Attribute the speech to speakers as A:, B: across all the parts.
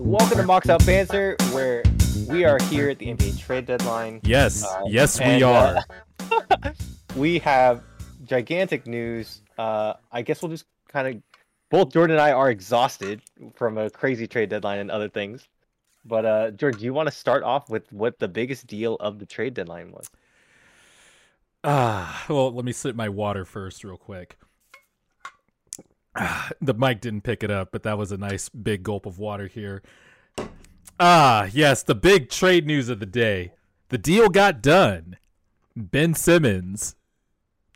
A: Welcome to Mox Out Banter, where we are here at the NBA trade deadline.
B: Yes,
A: Uh,
B: yes, we are.
A: uh, we have gigantic news. Uh, I guess we'll just kind of. Both Jordan and I are exhausted from a crazy trade deadline and other things. But uh, do you want to start off with what the biggest deal of the trade deadline was?
B: Ah, well, let me sip my water first, real quick. Ah, the mic didn't pick it up, but that was a nice big gulp of water here. Ah, yes, the big trade news of the day. The deal got done. Ben Simmons,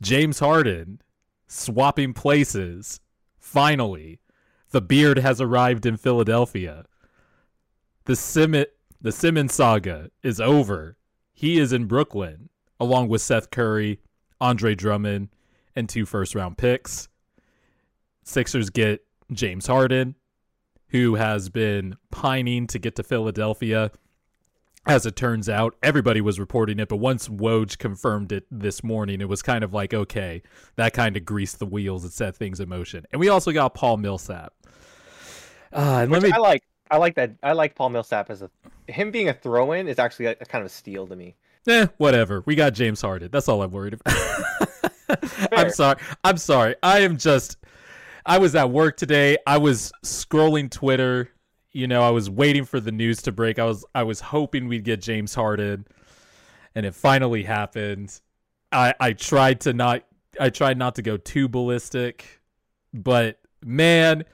B: James Harden, swapping places. Finally, the beard has arrived in Philadelphia. The Sim- the Simmons saga is over. He is in Brooklyn along with Seth Curry, Andre Drummond, and two first round picks. Sixers get James Harden, who has been pining to get to Philadelphia. As it turns out, everybody was reporting it, but once Woj confirmed it this morning, it was kind of like, okay, that kind of greased the wheels and set things in motion. And we also got Paul Millsap. Uh, and let
A: Which
B: me
A: I like. I like that. I like Paul Millsap as a him being a throw-in is actually a, a kind of a steal to me.
B: Eh, whatever. We got James Harden. That's all I'm worried about. I'm sorry. I'm sorry. I am just. I was at work today. I was scrolling Twitter. You know, I was waiting for the news to break. I was I was hoping we'd get James Harden, and it finally happened. I I tried to not I tried not to go too ballistic, but man,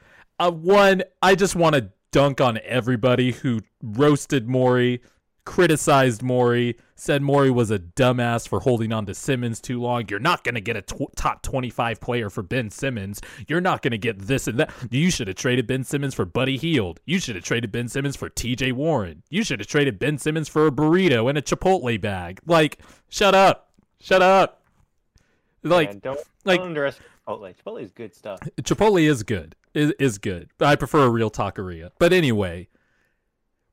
B: uh, one I just want to dunk on everybody who roasted Morey, criticized Morey, said Morey was a dumbass for holding on to Simmons too long. You're not going to get a tw- top 25 player for Ben Simmons. You're not going to get this and that. You should have traded Ben Simmons for Buddy Hield. You should have traded Ben Simmons for TJ Warren. You should have traded Ben Simmons for a burrito and a Chipotle bag. Like, shut up. Shut up. Like,
A: Man, don't
B: like-
A: don't underestimate Chipotle. Chipotle is good stuff.
B: Chipotle is good. Is is good. I prefer a real taqueria. But anyway,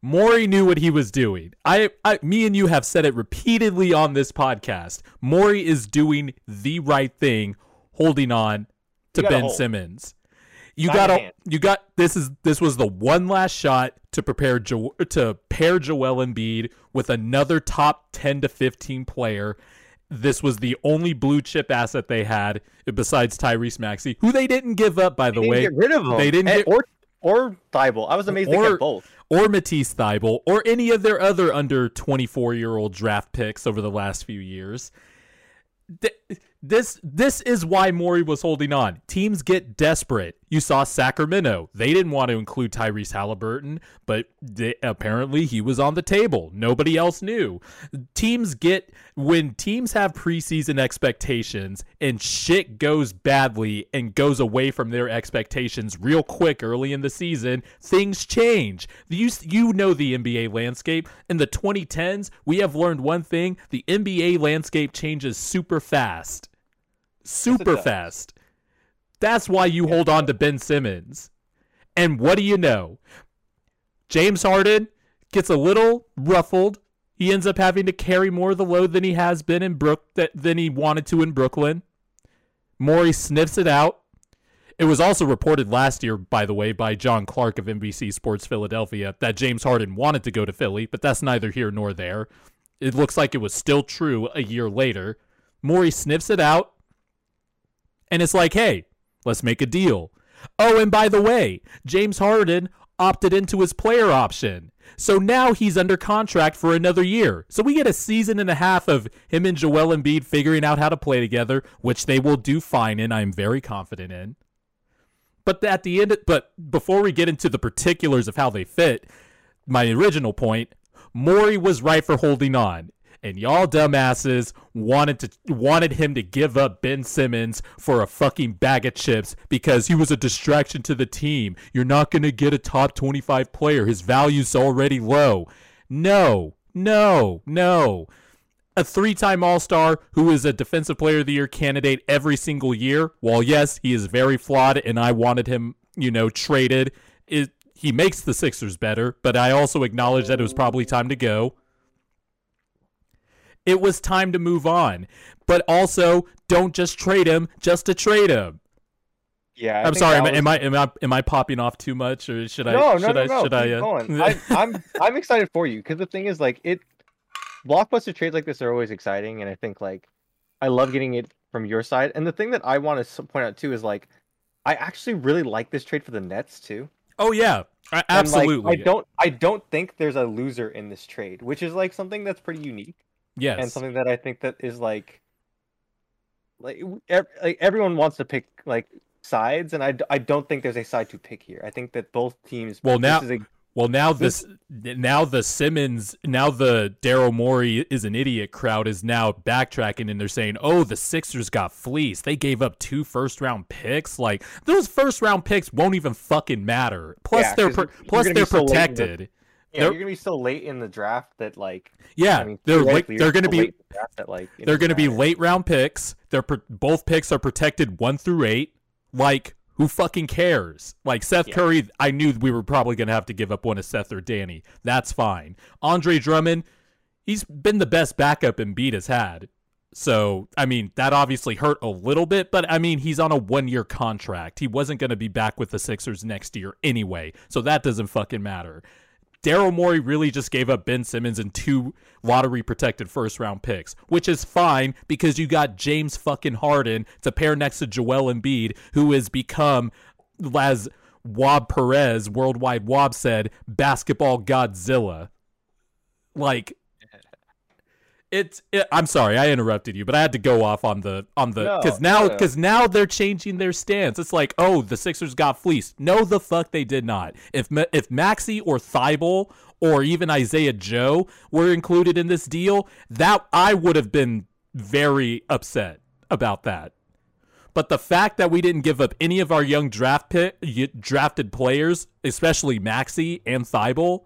B: Morey knew what he was doing. I, I me and you have said it repeatedly on this podcast. Morey is doing the right thing, holding on to Ben
A: hold.
B: Simmons. You
A: Got
B: to you got this is this was the one last shot to prepare jo- to pair Joel Embiid with another top 10 to 15 player. This was the only blue chip asset they had uh, besides Tyrese Maxey, who they didn't give up by the
A: They
B: way
A: didn't get rid of him.
B: they didn't
A: And-
B: get-
A: or or Thybulle. I was amazed they
B: Or-
A: kept both.
B: or Matisse Thybulle or any of their other under 24 year old draft picks over the last few years. Th- This this is why Morey was holding on. Teams get desperate. You saw Sacramento. They didn't want to include Tyrese Halliburton, but they, apparently he was on the table. Nobody else knew. Teams get when teams have preseason expectations and shit goes badly and goes away from their expectations real quick early in the season, things change. You you know the NBA landscape. In the 2010s, we have learned one thing, the NBA landscape changes super fast super
A: does.
B: fast. That's why you hold on to Ben Simmons. And what do you know? James Harden gets a little ruffled. He ends up having to carry more of the load than he has been in Brook than he wanted to in Brooklyn. Morey sniffs it out. It was also reported last year, by the way, by John Clark of NBC Sports Philadelphia that James Harden wanted to go to Philly, but that's neither here nor there. It looks like it was still true a year later. Morey sniffs it out, and it's like, hey, let's make a deal. Oh, and by the way, James Harden opted into his player option. So now he's under contract for another year. So we get a season and a half of him and Joel Embiid figuring out how to play together, which they will do fine in. I'm very confident in. But at the end, but before we get into the particulars of how they fit, my original point, Morey was right for holding on. And y'all dumbasses wanted to wanted him to give up Ben Simmons for a fucking bag of chips because he was a distraction to the team. You're not gonna get a top 25 player. His value's already low. No, no, no. A three-time All-Star who is a Defensive Player of the Year candidate every single year. While yes, he is very flawed, and I wanted him, you know, traded. It he makes the Sixers better, but I also acknowledge that it was probably time to go It was time to move on. But also, don't just trade him just to trade him.
A: Yeah, I
B: I'm sorry. Am, I,
A: was-
B: am I am I am I popping off too much, or should I?
A: No, no,
B: should
A: no,
B: I,
A: no.
B: Should I, uh...
A: I, I'm I'm excited for you because the thing is, like, it blockbuster trades like this are always exciting, and I think like I love getting it from your side. And the thing that I want to point out too is like I actually really like this trade for the Nets too.
B: oh yeah, a-
A: And, like,
B: absolutely.
A: I don't I don't think there's a loser in this trade, which is like something that's pretty unique
B: yes.
A: and something that I think that is like like, ev- like everyone wants to pick like sides, and I, d- I don't think there's a side to pick here. I think that both teams.
B: Well, now-
A: a,
B: Well, now
A: This-
B: this, now the Simmons, now the Daryl Morey is an idiot crowd is now backtracking and they're saying, "Oh, the Sixers got fleeced. They gave up two first round picks. Like those first round picks won't even fucking matter. Plus
A: Yeah,
B: they're
A: 'cause
B: pro-
A: you're- you're
B: plus they're
A: so late in the-
B: protected.
A: yeah,
B: they're-
A: you're gonna be so late in the draft that like
B: Yeah,
A: I mean
B: they're late, they're going to
A: so
B: be
A: late in the draft that, like
B: they're going to be late round picks. They're pro- both picks are protected 1 through 8. Like who fucking cares? Like Seth
A: Yeah.
B: Curry, I knew we were probably going to have to give up one of Seth or Danny. That's fine. Andre Drummond, he's been the best backup Embiid has had. So, I mean, that obviously hurt a little bit, but I mean, he's on a one year contract. He wasn't going to be back with the Sixers next year anyway. So that doesn't fucking matter. Daryl Morey really just gave up Ben Simmons and two lottery protected first round picks, which is fine because you got James fucking Harden to pair next to Joel Embiid, who has become, as Wob Perez, Worldwide Wob said, basketball Godzilla. Like, it's. It, I'm sorry, I interrupted you, but I had to go off on the on the
A: No,
B: because now
A: no, no.
B: because now they're changing their stance. It's like, oh, the Sixers got fleeced. No, the fuck they did not. If if Maxey or Thybulle or even Isaiah Joe were included in this deal, that I would have been very upset about that. But the fact that we didn't give up any of our young draft pick, y- drafted players, especially Maxey and Thybulle,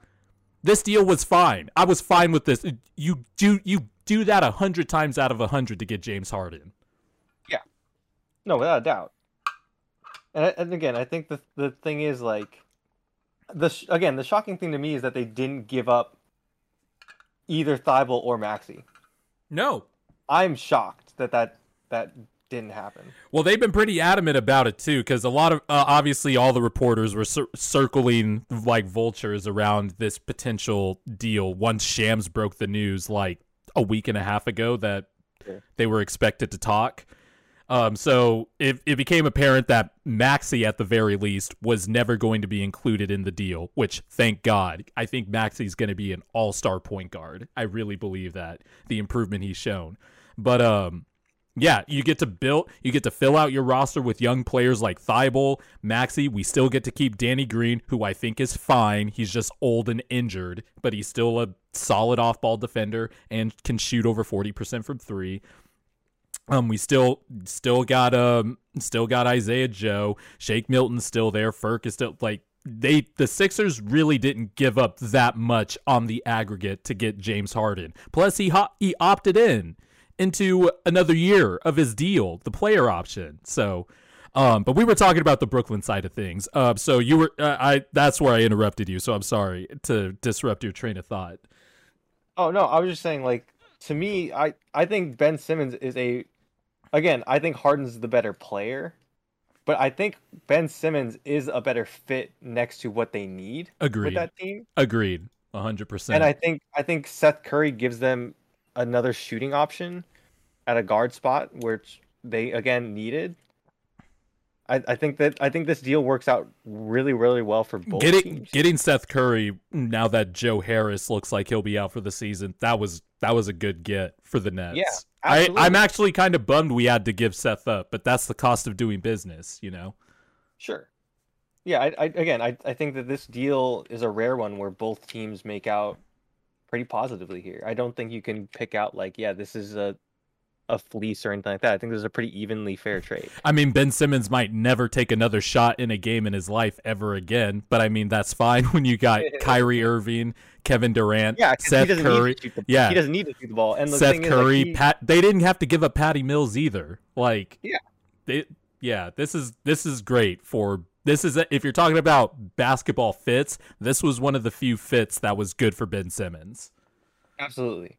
B: this deal was fine. I was fine with this. You do you do that a hundred times out of a hundred to get James Harden.
A: Yeah, no, without a doubt. And, and again, I think the the thing is like, the sh- again the shocking thing to me is that they didn't give up either Thybulle or Maxey.
B: No.
A: I'm shocked that that that didn't happen.
B: Well, they've been pretty adamant about it too, because a lot of uh, obviously all the reporters were cir- circling like vultures around this potential deal. Once Shams broke the news like a week and a half ago that
A: Sure.
B: they were expected to talk. Um, so it, it became apparent that Maxey, at the very least, was never going to be included in the deal, which thank God. I think Maxey's going to be an all star point guard. I really believe that the improvement he's shown. But um, yeah, you get to build, you get to fill out your roster with young players like Thybulle, Maxey. We still get to keep Danny Green, who I think is fine. He's just old and injured, but he's still a solid off ball defender and can shoot over 40% from three. Um, we still still got um still got Isaiah Joe, Shake Milton's still there, Ferk is still like they the Sixers really didn't give up that much on the aggregate to get James Harden. Plus he ho- he opted in into another year of his deal, the player option. So um, but we were talking about the Brooklyn side of things. Uh, so you were, uh, I, that's where I interrupted you. So I'm sorry to disrupt your train of thought.
A: Oh no, I was just saying like to me, I I think Ben Simmons is a again, I think Harden's the better player, but I think Ben Simmons is a better fit next to what they need with
B: Agreed.
A: that team.
B: Agreed. hundred percent.
A: And I think I think Seth Curry gives them another shooting option at a guard spot, which they again needed. I, I think that I think this deal works out really, really well for both
B: getting
A: teams.
B: getting Seth Curry now that Joe Harris looks like he'll be out for the season. That was that was a good get for the Nets.
A: Yeah,
B: I, I'm actually kind of bummed we had to give Seth up, but that's the cost of doing business, you know.
A: Sure. Yeah, I, I again, I, I think that this deal is a rare one where both teams make out pretty positively here. I don't think you can pick out like, yeah, this is a a fleece or anything like that. I think this is a pretty evenly fair trade.
B: I mean, Ben Simmons might never take another shot in a game in his life ever again, but I mean that's fine when you got Kyrie Irving, Kevin Durant,
A: Yeah,
B: Seth
A: doesn't
B: Curry,
A: need to shoot the,
B: yeah.
A: he doesn't need to shoot the ball. And the
B: Seth
A: thing is, like,
B: Curry,
A: he-
B: Pat. They didn't have to give up Patty Mills either. Like,
A: Yeah.
B: they, yeah. This is this is great for this is if you're talking about basketball fits. This was one of the few fits that was good for Ben Simmons.
A: Absolutely.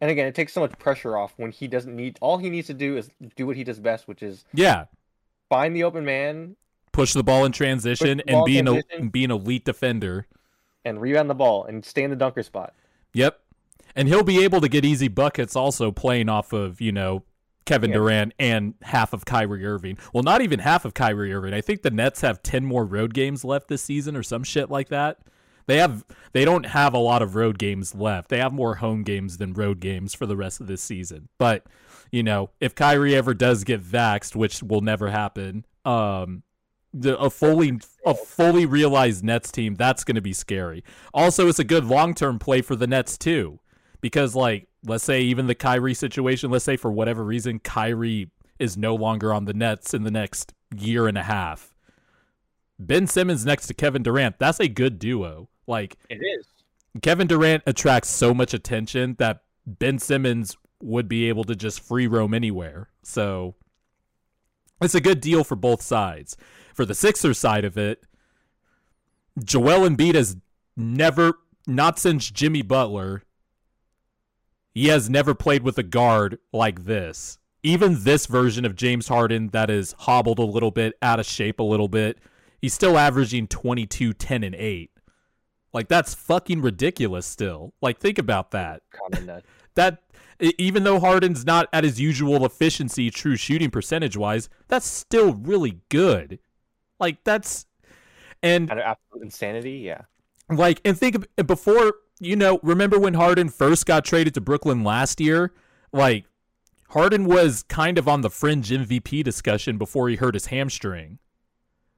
A: And again, it takes so much pressure off when he doesn't need. All he needs to do is do what he does best, which is
B: Yeah,
A: find the open man
B: push the ball in transition
A: the
B: and
A: ball
B: be an
A: transition.
B: be an elite defender.
A: and rebound the ball and stay in the dunker spot.
B: Yep. And he'll be able to get easy buckets also playing off of, you know, Kevin
A: Yeah.
B: Durant and half of Kyrie Irving. Well, not even half of Kyrie Irving. I think the Nets have 10 more road games left this season or some shit like that. They have they don't have a lot of road games left. They have more home games than road games for the rest of this season. But, you know, if Kyrie ever does get vaxxed, which will never happen, um the a fully a fully realized Nets team, that's going to be scary. Also, it's a good long term play for the Nets too, because like let's say even the Kyrie situation, let's say for whatever reason Kyrie is no longer on the Nets in the next year and a half. Ben Simmons next to Kevin Durant, that's a good duo. Like
A: It is.
B: Kevin Durant attracts so much attention that Ben Simmons would be able to just free roam anywhere. So it's a good deal for both sides. For the Sixers side of it, Joel Embiid has never, not since Jimmy Butler, he has never played with a guard like this. Even this version of James Harden that is hobbled a little bit, out of shape a little bit, he's still averaging 22, 10, and 8. Like that's fucking ridiculous still. Like think about that. That even though Harden's not at his usual efficiency true shooting percentage wise, that's still really good. Like that's and
A: Out of absolute insanity, yeah.
B: like and think of before you know remember when Harden first got traded to Brooklyn last year? Like Harden was kind of on the fringe MVP discussion before he hurt his hamstring.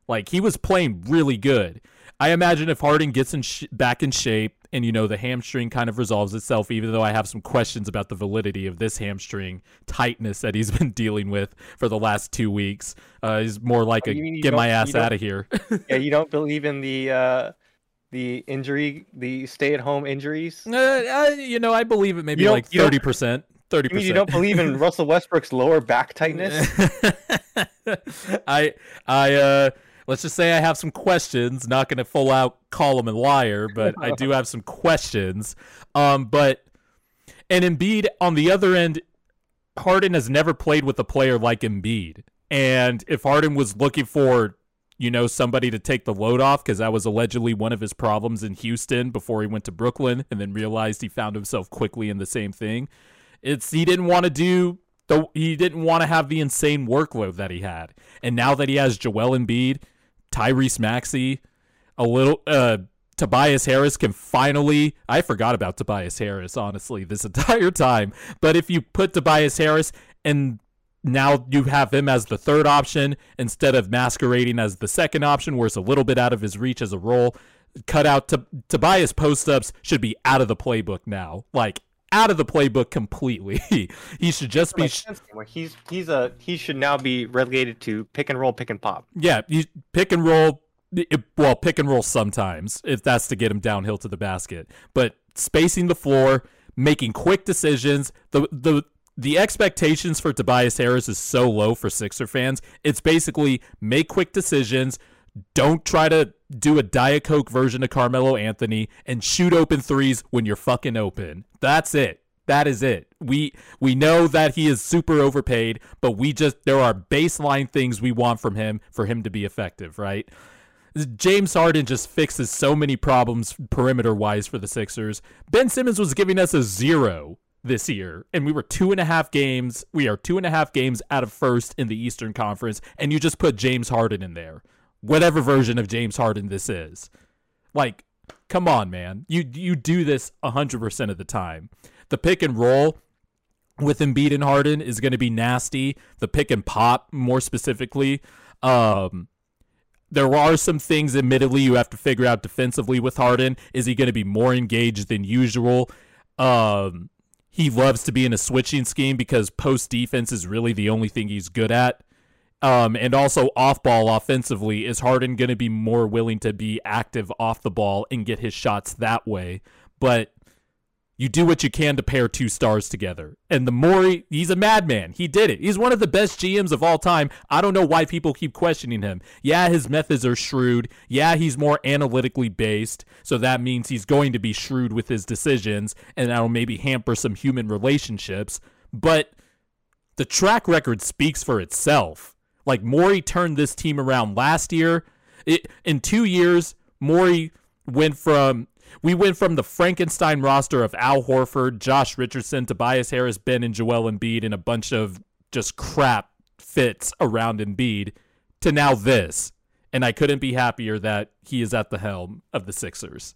B: Like he was playing really good. I imagine if Harden gets in sh- back in shape and you know the hamstring kind of resolves itself even though I have some questions about the validity of this hamstring tightness that he's been dealing with for the last 2 weeks uh he's more like
A: Oh,
B: a
A: you mean you
B: get my ass out of here.
A: Yeah, you don't believe in the uh the injury, the stay-at-home injuries.
B: Uh, uh, you know, I believe it maybe
A: You don't-
B: like thirty percent. Thirty percent.
A: you don't believe in Russell Westbrook's lower back tightness?
B: I, I, uh, let's just say I have some questions. Not going to full out call him a liar, but I do have some questions. Um, but and Embiid on the other end, Harden has never played with a player like Embiid, and if Harden was looking for you know, somebody to take the load off because that was allegedly one of his problems in Houston before he went to Brooklyn and then realized he found himself quickly in the same thing. It's he didn't want to do the he didn't want to have the insane workload that he had. And now that he has Joel Embiid, Tyrese Maxey, a little uh Tobias Harris can finally I forgot about Tobias Harris honestly this entire time. But if you put Tobias Harris and now you have him as the third option instead of masquerading as the second option where it's a little bit out of his reach as a role. Cut out to Tobias post ups should be out of the playbook now. Like out of the playbook completely. he should just be
A: anymore. He's he's a he should now be relegated to pick and roll, pick and pop.
B: Yeah, you pick and roll. Well, pick and roll sometimes if that's to get him downhill to the basket. But spacing the floor, making quick decisions. The the the expectations for Tobias Harris is so low for Sixer fans. It's basically make quick decisions. Don't try to do a Diet Coke version of Carmelo Anthony and shoot open threes when you're fucking open. That's it. That is it. We we know that he is super overpaid, but we just there are baseline things we want from him for him to be effective, right? James Harden just fixes so many problems perimeter wise for the Sixers. Ben Simmons was giving us a zero this year, and we were two and a half games. We are two and a half games out of first in the Eastern Conference, and you just put James Harden in there, whatever version of James Harden this is. Like, come on, man. You you do this hundred percent of the time. The pick and roll with Embiid and Harden is going to be nasty. The pick and pop, more specifically, um, there are some things, admittedly, you have to figure out defensively with Harden. Is he going to be more engaged than usual? Um, he loves to be in a switching scheme because post defense is really the only thing he's good at. Um, and also off ball offensively, is Harden going to be more willing to be active off the ball and get his shots that way? But you do what you can to pair two stars together. And the Morey, he's a madman. He did it. He's one of the best GMs of all time. I don't know why people keep questioning him. Yeah, his methods are shrewd. Yeah, he's more analytically based. So that means he's going to be shrewd with his decisions and that'll maybe hamper some human relationships. But the track record speaks for itself. Like Morey turned this team around last year. It, in two years, Morey went from we went from the Frankenstein roster of Al Horford, Josh Richardson, Tobias Harris, Ben, and Joel Embiid, and a bunch of just crap fits around Embiid to now this. And I couldn't be happier that he is at the helm of the Sixers.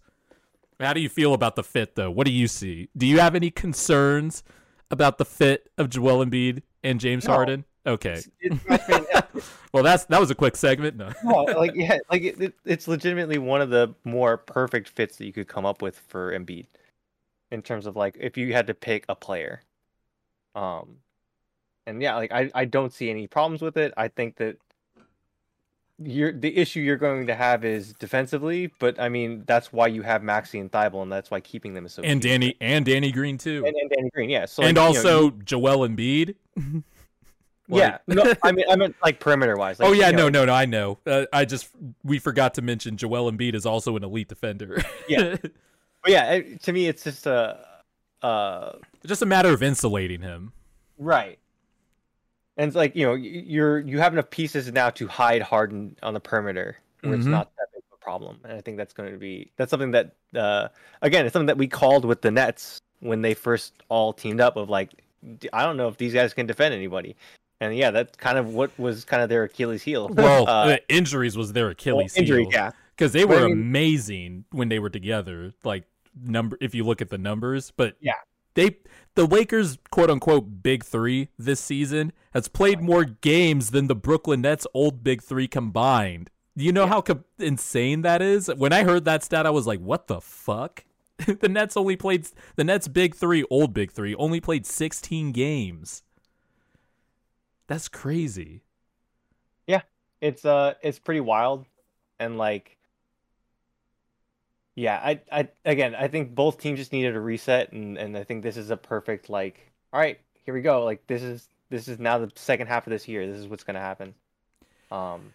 B: How do you feel about the fit, though? What do you see? Do you have any concerns about the fit of Joel Embiid and James
A: No.
B: Harden? Okay.
A: It's, it's fantastic.
B: Well, that's that was a quick segment. No.
A: no, like yeah, like it, it, it's legitimately one of the more perfect fits that you could come up with for Embiid, in terms of like if you had to pick a player. Um, and yeah, like I I don't see any problems with it. I think that you're the issue you're going to have is defensively, but I mean that's why you have Maxey and Thybulle, and that's why keeping them is so.
B: And. Danny and Danny Green too.
A: and, and Danny Green, yeah. So
B: and
A: like, you know,
B: also
A: you-
B: Joel Embiid.
A: yeah. No, I mean I meant like perimeter wise. Like,
B: oh yeah,
A: you know,
B: no, no, no, I know. Uh, I just we forgot to mention Joel Embiid is also an elite defender.
A: Yeah. But yeah, it, to me it's just a. Uh,
B: just a matter of insulating him.
A: Right. And it's like, you know, you're you have enough pieces now to hide Harden on the perimeter where it's
B: Mhm.
A: not that big of a problem. And I think that's going to be that's something that uh again, it's something that we called with the Nets when they first all teamed up of like I don't know if these guys can defend anybody. And yeah, that's kind of what was kind of their Achilles heel.
B: Well,
A: uh,
B: the injuries was their Achilles
A: injury,
B: heel
A: yeah.
B: because they
A: But I
B: were
A: mean-
B: amazing when they were together. Like number, if you look at the numbers, but
A: Yeah.
B: they the Lakers quote unquote big three this season has played more games than the Brooklyn Nets old big three combined. You know how co- insane that is? When I heard that stat, I was like, "What the fuck?" the Nets only played the Nets big three, old big three, only played 16 games. That's crazy.
A: Yeah, it's uh it's pretty wild and like yeah i i again i think both teams just needed a reset and and i think this is a perfect like all right here we go like this is this is now the second half of this year this is what's going to happen um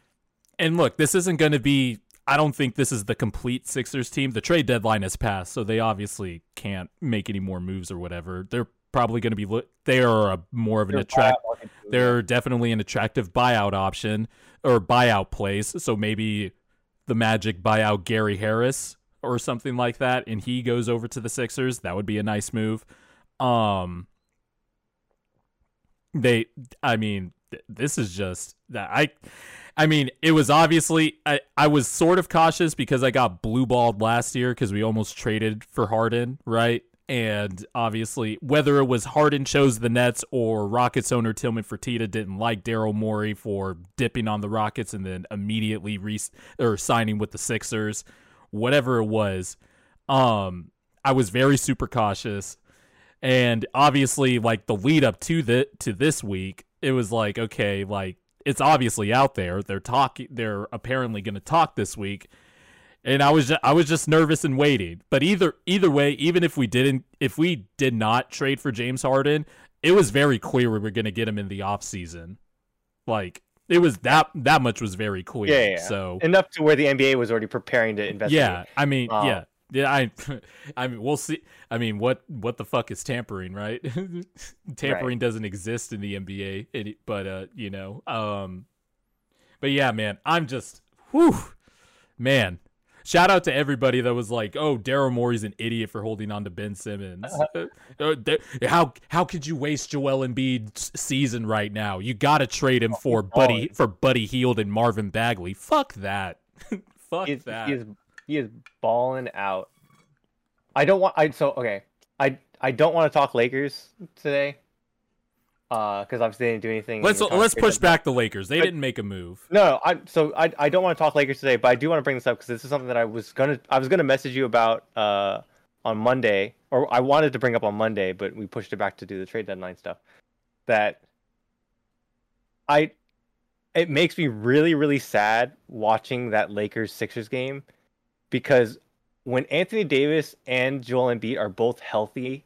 B: And look, this isn't going to be. I don't think this is the complete Sixers team. The trade deadline has passed, so they obviously can't make any more moves or whatever. They're probably going to be. Lo- they are a, more of an attract.
A: buyout
B: They're definitely an attractive buyout option or buyout place. So maybe the Magic buy out Gary Harris or something like that, and he goes over to the Sixers. That would be a nice move. Um, they, I mean, th- this is just that I. I mean, it was obviously I, I was sort of cautious because I got blue balled last year because we almost traded for Harden, right? And obviously, whether it was Harden chose the Nets or Rockets owner Tillman Fertitta didn't like Daryl Morey for dipping on the Rockets and then immediately re- or signing with the Sixers, whatever it was, um, I was very super cautious. And obviously, like the lead up to the to this week, it was like okay, like it's obviously out there. They're talking. They're apparently going to talk this week, and I was just, I was just nervous and waiting. But either either way, even if we didn't, if we did not trade for James Harden, it was very clear we were going to get him in the off season. Like it was that that much was very clear.
A: Yeah, yeah.
B: So
A: enough to where the nba was already preparing to investigate
B: yeah, I mean,
A: Um,
B: yeah, yeah. I, I mean, we'll see. I mean, what what the fuck is tampering, right? tampering doesn't exist in the NBA, it, but uh, you know, um, but yeah, man, I'm just, whew, man. Shout out to everybody that was like, "Oh, Daryl Morey's an idiot for holding on to Ben Simmons." Uh, uh, how how could you waste Joel Embiid's season right now? You got to trade him for Buddy for Buddy Hield and Marvin Bagley. Fuck that. Fuck
A: he is,
B: that.
A: he is he is balling out. I don't want. I so okay. I I don't want to talk Lakers today. Uh, because obviously they didn't do anything.
B: Let's let's push back the Lakers. They
A: But-
B: didn't make a move.
A: No, no, I so I I don't want to talk Lakers today, but I do want to bring this up because this is something that I was gonna I was gonna message you about uh on Monday, or I wanted to bring up on Monday, but we pushed it back to do the trade deadline stuff. That I it makes me really really sad watching that Lakers Sixers game because when Anthony Davis and Joel Embiid are both healthy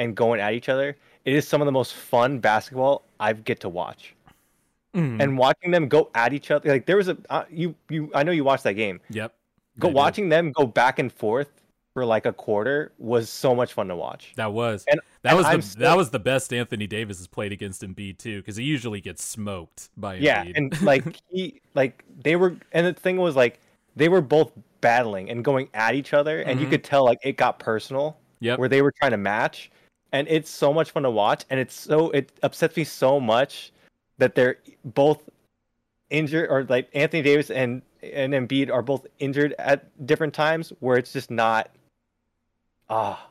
A: and going at each other, it is some of the most fun basketball I get to watch.
B: Mm.
A: And watching them go at each other, like there was a uh, you you I know you watched that game.
B: yep.
A: Go
B: I did.
A: watching them go back and forth for like a quarter was so much fun to watch.
B: That was
A: And-
B: that
A: and
B: was the
A: still-
B: that was the best Anthony Davis has played against Embiid too, because he usually gets smoked by Embiid.
A: Yeah, and like he like they were and the thing was like they were both battling and going at each other and you
B: Mhm.
A: could tell like it got personal
B: yep.
A: where they were trying to match and it's so much fun to watch and it's so it upsets me so much that they're both injured or like Anthony Davis and and Embiid are both injured at different times where it's just not ah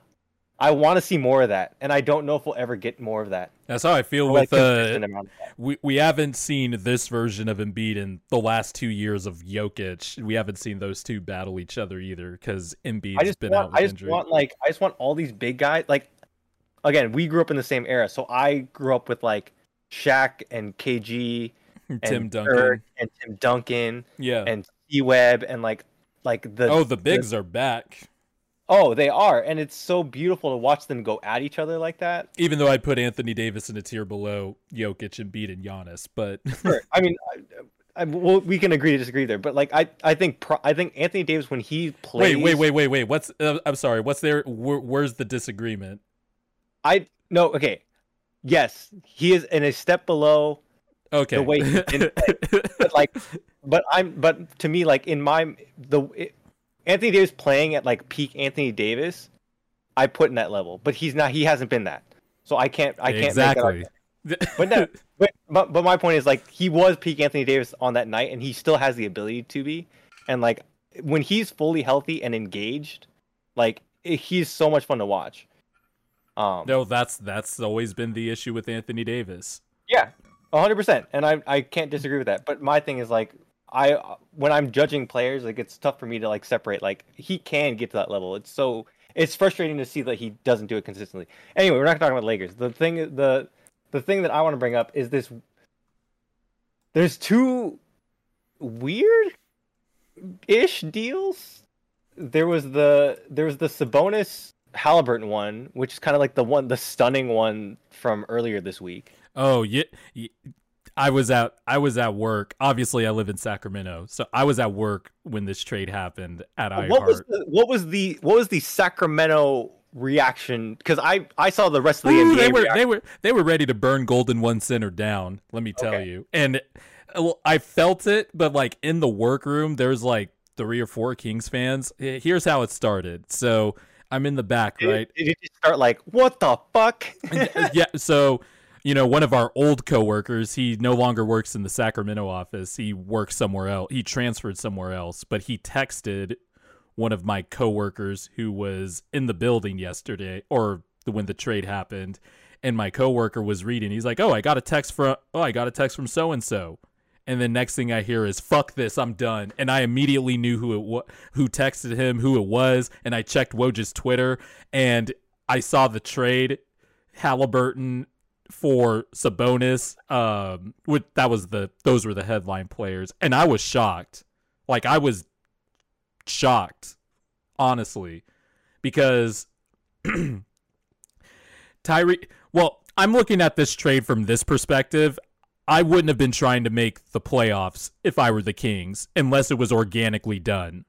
A: I want to see more of that and I don't know if we'll ever get more of that.
B: That's how I feel
A: Or,
B: with uh,
A: consistent amount of that.
B: we we haven't seen this version of Embiid in the last two years of Jokic. We haven't seen those two battle each other either because Embiid's been
A: want,
B: out with
A: I just
B: injury.
A: want like I just want all these big guys. Like again, we grew up in the same era, so I grew up with like Shaq and KG and
B: Tim Duncan.
A: Dirk and Tim Duncan
B: yeah.
A: and C Webb and like like the
B: oh, the bigs are back.
A: oh they are, and it's so beautiful to watch them go at each other like that.
B: Even though I put Anthony Davis in a tier below Jokic, Embiid, and Giannis, but
A: Sure. I mean. I, I, well, we can agree to disagree there, but like I, I think, pro, I think Anthony Davis when he plays.
B: wait, wait, wait, wait, wait. What's? Uh, I'm sorry. What's there? Where, where's the disagreement?
A: I no, okay, yes, he is in a step below
B: Okay.
A: the way he did but like but i'm but to me like in my the it, anthony davis playing at like peak anthony davis i put in that level but he's not he hasn't been that. So i can't i can't
B: exactly.
A: but no but, but but my point is like he was peak anthony davis on that night and he still has the ability to be. And like when he's fully healthy and engaged like he's so much fun to watch um
B: no, that's that's always been the issue with Anthony Davis.
A: Yeah, hundred percent, and I I can't disagree with that. But my thing is like I when I'm judging players, like it's tough for me to like separate. Like he can get to that level. It's so it's frustrating to see that he doesn't do it consistently. Anyway, we're not talking about Lakers. The thing the the thing that I want to bring up is this. There's two weird ish deals. There was the there was the Sabonis Halliburton one, which is kind of like the one the stunning one from earlier this week.
B: Oh, yeah. yeah. I was at I was at work. Obviously, I live in Sacramento, so I was at work when this trade happened at iHeart.
A: What was the what was the what was the Sacramento reaction? Because I I saw the rest of the
B: Ooh,
A: NBA.
B: they were
A: reaction.
B: they were they were ready to burn Golden One Center down. Let me tell
A: Okay.
B: you, and well, I felt it, but like in the workroom, there's like three or four Kings fans. Here's how it started. So I'm in the back,
A: Did,
B: right?
A: did just start like what the fuck?
B: yeah. So, you know, one of our old coworkers, he no longer works in the Sacramento office. He works somewhere else. He transferred somewhere else, but he texted one of my coworkers who was in the building yesterday or the, when the trade happened. And my coworker was reading. He's like, "Oh, I got a text from oh, I got a text from so and so." And the next thing I hear is "fuck this, I'm done." And I immediately knew who it was, who texted him, who it was, and I checked Woj's Twitter, and I saw the trade, Halliburton for Sabonis. Um, with, that was the those were the headline players, and I was shocked. Like I was shocked, honestly, because Tyree. Well, I'm looking at this trade from this perspective. I wouldn't have been trying to make the playoffs if I were the Kings, unless it was organically done.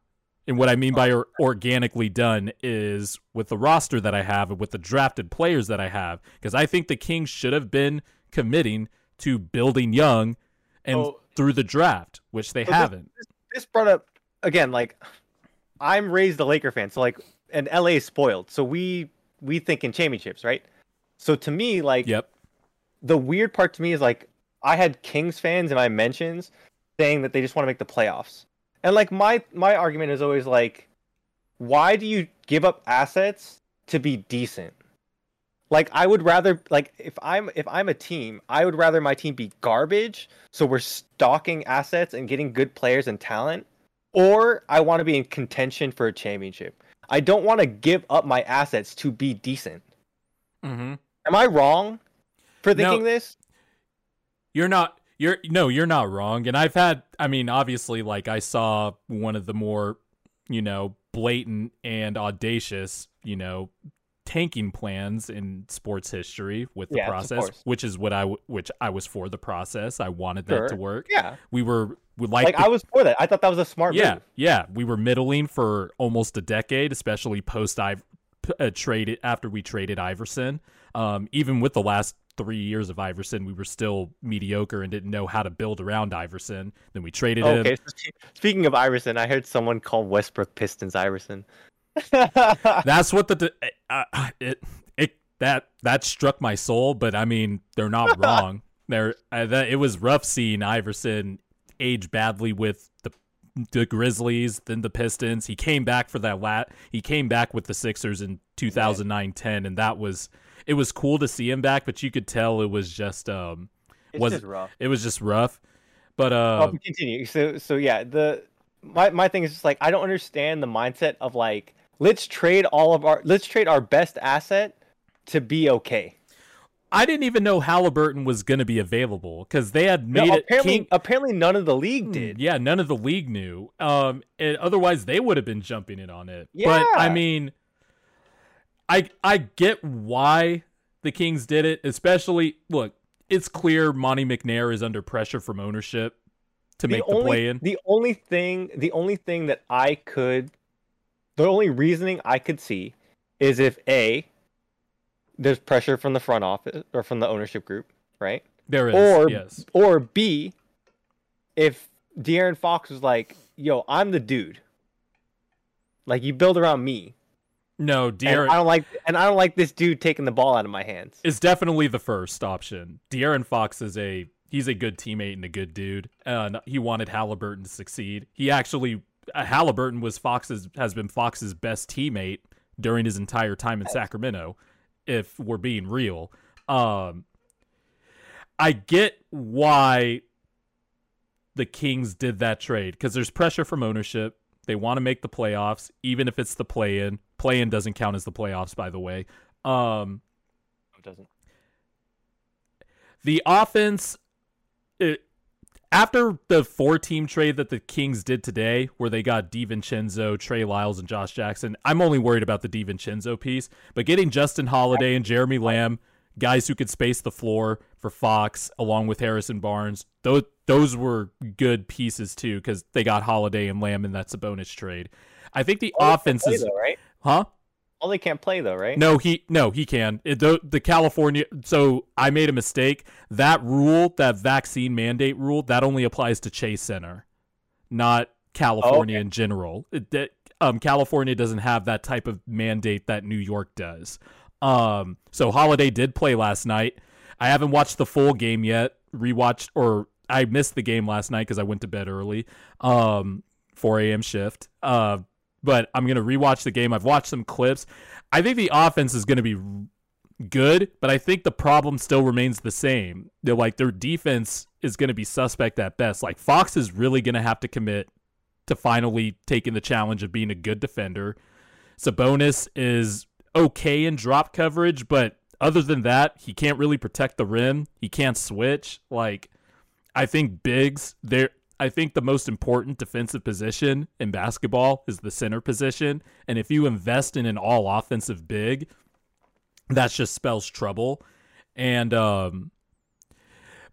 B: And what I mean by or- organically done is with the roster that I have and with the drafted players that I have, because I think the Kings should have been committing to building young and
A: Oh.
B: through the draft, which they haven't.
A: this brought up again. Like I'm raised a Laker fan, so like and LA is spoiled, so we we think in championships, right? So to me, like
B: Yep.
A: the weird part to me is like I had Kings fans in my mentions saying that they just want to make the playoffs. And like my my argument is always like why do you give up assets to be decent? Like I would rather like if I'm if I'm a team, I would rather my team be garbage so we're stocking assets and getting good players and talent or I want to be in contention for a championship. I don't want to give up my assets to be decent.
B: Mm-hmm.
A: Am I wrong for
B: No.
A: thinking this?
B: You're not. You're no. You're not wrong. And I've had. I mean, obviously, like I saw one of the more, you know, blatant and audacious, you know, tanking plans in sports history with the
A: Yes,
B: process, which is what I w- which I was for the process. I wanted that to work.
A: Yeah.
B: We were we liked
A: Like
B: the
A: I was for that. I thought that was a smart
B: yeah,
A: move.
B: yeah, we were middling for almost a decade, especially post I uh, traded after we traded Iverson. Um, even with the last three years of Iverson, we were still mediocre and didn't know how to build around Iverson. Then we traded him.
A: Okay. So speaking of Iverson, I heard someone call Westbrook Pistons Iverson.
B: That's what the uh, uh, it it that that struck my soul. But I mean, they're not wrong. There, uh, that it was rough seeing Iverson age badly with the the Grizzlies, then the Pistons. He came back for that lat. He came back with the Sixers in 2009-10, and that was it was cool to see him back. But you could tell it was just um
A: it's
B: was
A: just rough.
B: it was just rough. But
A: Oh,
B: uh,
A: but continue. So so yeah, the my my thing is just like I don't understand the mindset of like let's trade all of our let's trade our best asset to be okay.
B: I didn't even know Halliburton was going to be available because they had made
A: No,
B: it.
A: apparently
B: King-
A: apparently none of the league
B: Hmm,
A: did.
B: Yeah, none of the league knew. Um, and otherwise they would have been jumping in on it. Yeah. But I mean, I I get why the Kings did it. Especially, look, it's clear Monte McNair is under pressure from ownership to make
A: only,
B: the play in.
A: The only thing the only thing that I could the only reasoning I could see is if A there's pressure from the front office or from the ownership group, right?
B: There is,
A: or
B: yes,
A: or B if De'Aaron Fox was like, "Yo, I'm the dude." Like you build around me.
B: No,
A: And I don't like and I don't like this dude taking the ball out of my hands.
B: is definitely the first option. De'Aaron Fox is a he's a good teammate and a good dude. And he wanted Halliburton to succeed. He actually uh, Halliburton was Fox's has been Fox's best teammate during his entire time in Sacramento. If we're being real, um, I get why the Kings did that trade because there's pressure from ownership. They want to make the playoffs, even if it's the play-in. Play-in doesn't count as the playoffs, by the way. Um,
A: It doesn't.
B: the offense it, after the four team trade that the Kings did today, where they got DiVincenzo, Trey Lyles, and Josh Jackson, I'm only worried about the DiVincenzo piece. But getting Justin Holiday and Jeremy Lamb, guys who could space the floor for Fox, along with Harrison Barnes, those those were good pieces too, because they got Holiday and Lamb, and that's a bonus trade. I think the offense is,
A: though, right?
B: Huh?
A: All they can't play though, right?
B: No, he no, he can. It, the, the California. So I made a mistake. That rule, that vaccine mandate rule, that only applies to Chase Center, not California
A: okay.
B: in general. It, that, um, California doesn't have that type of mandate that New York does. Um, so Holiday did play last night. I haven't watched the full game yet. Rewatched or I missed the game last night because I went to bed early. Um, 4 a.m. shift. Uh, but I'm gonna rewatch the game. I've watched some clips. I think the offense is gonna be good, but I think the problem still remains the same. They're like their defense is gonna be suspect at best. Like Fox is really gonna have to commit to finally taking the challenge of being a good defender. Sabonis is okay in drop coverage, but other than that, he can't really protect the rim. He can't switch. Like I think bigs, they're I think the most important defensive position in basketball is the center position. And if you invest in an all offensive big, that just spells trouble. And um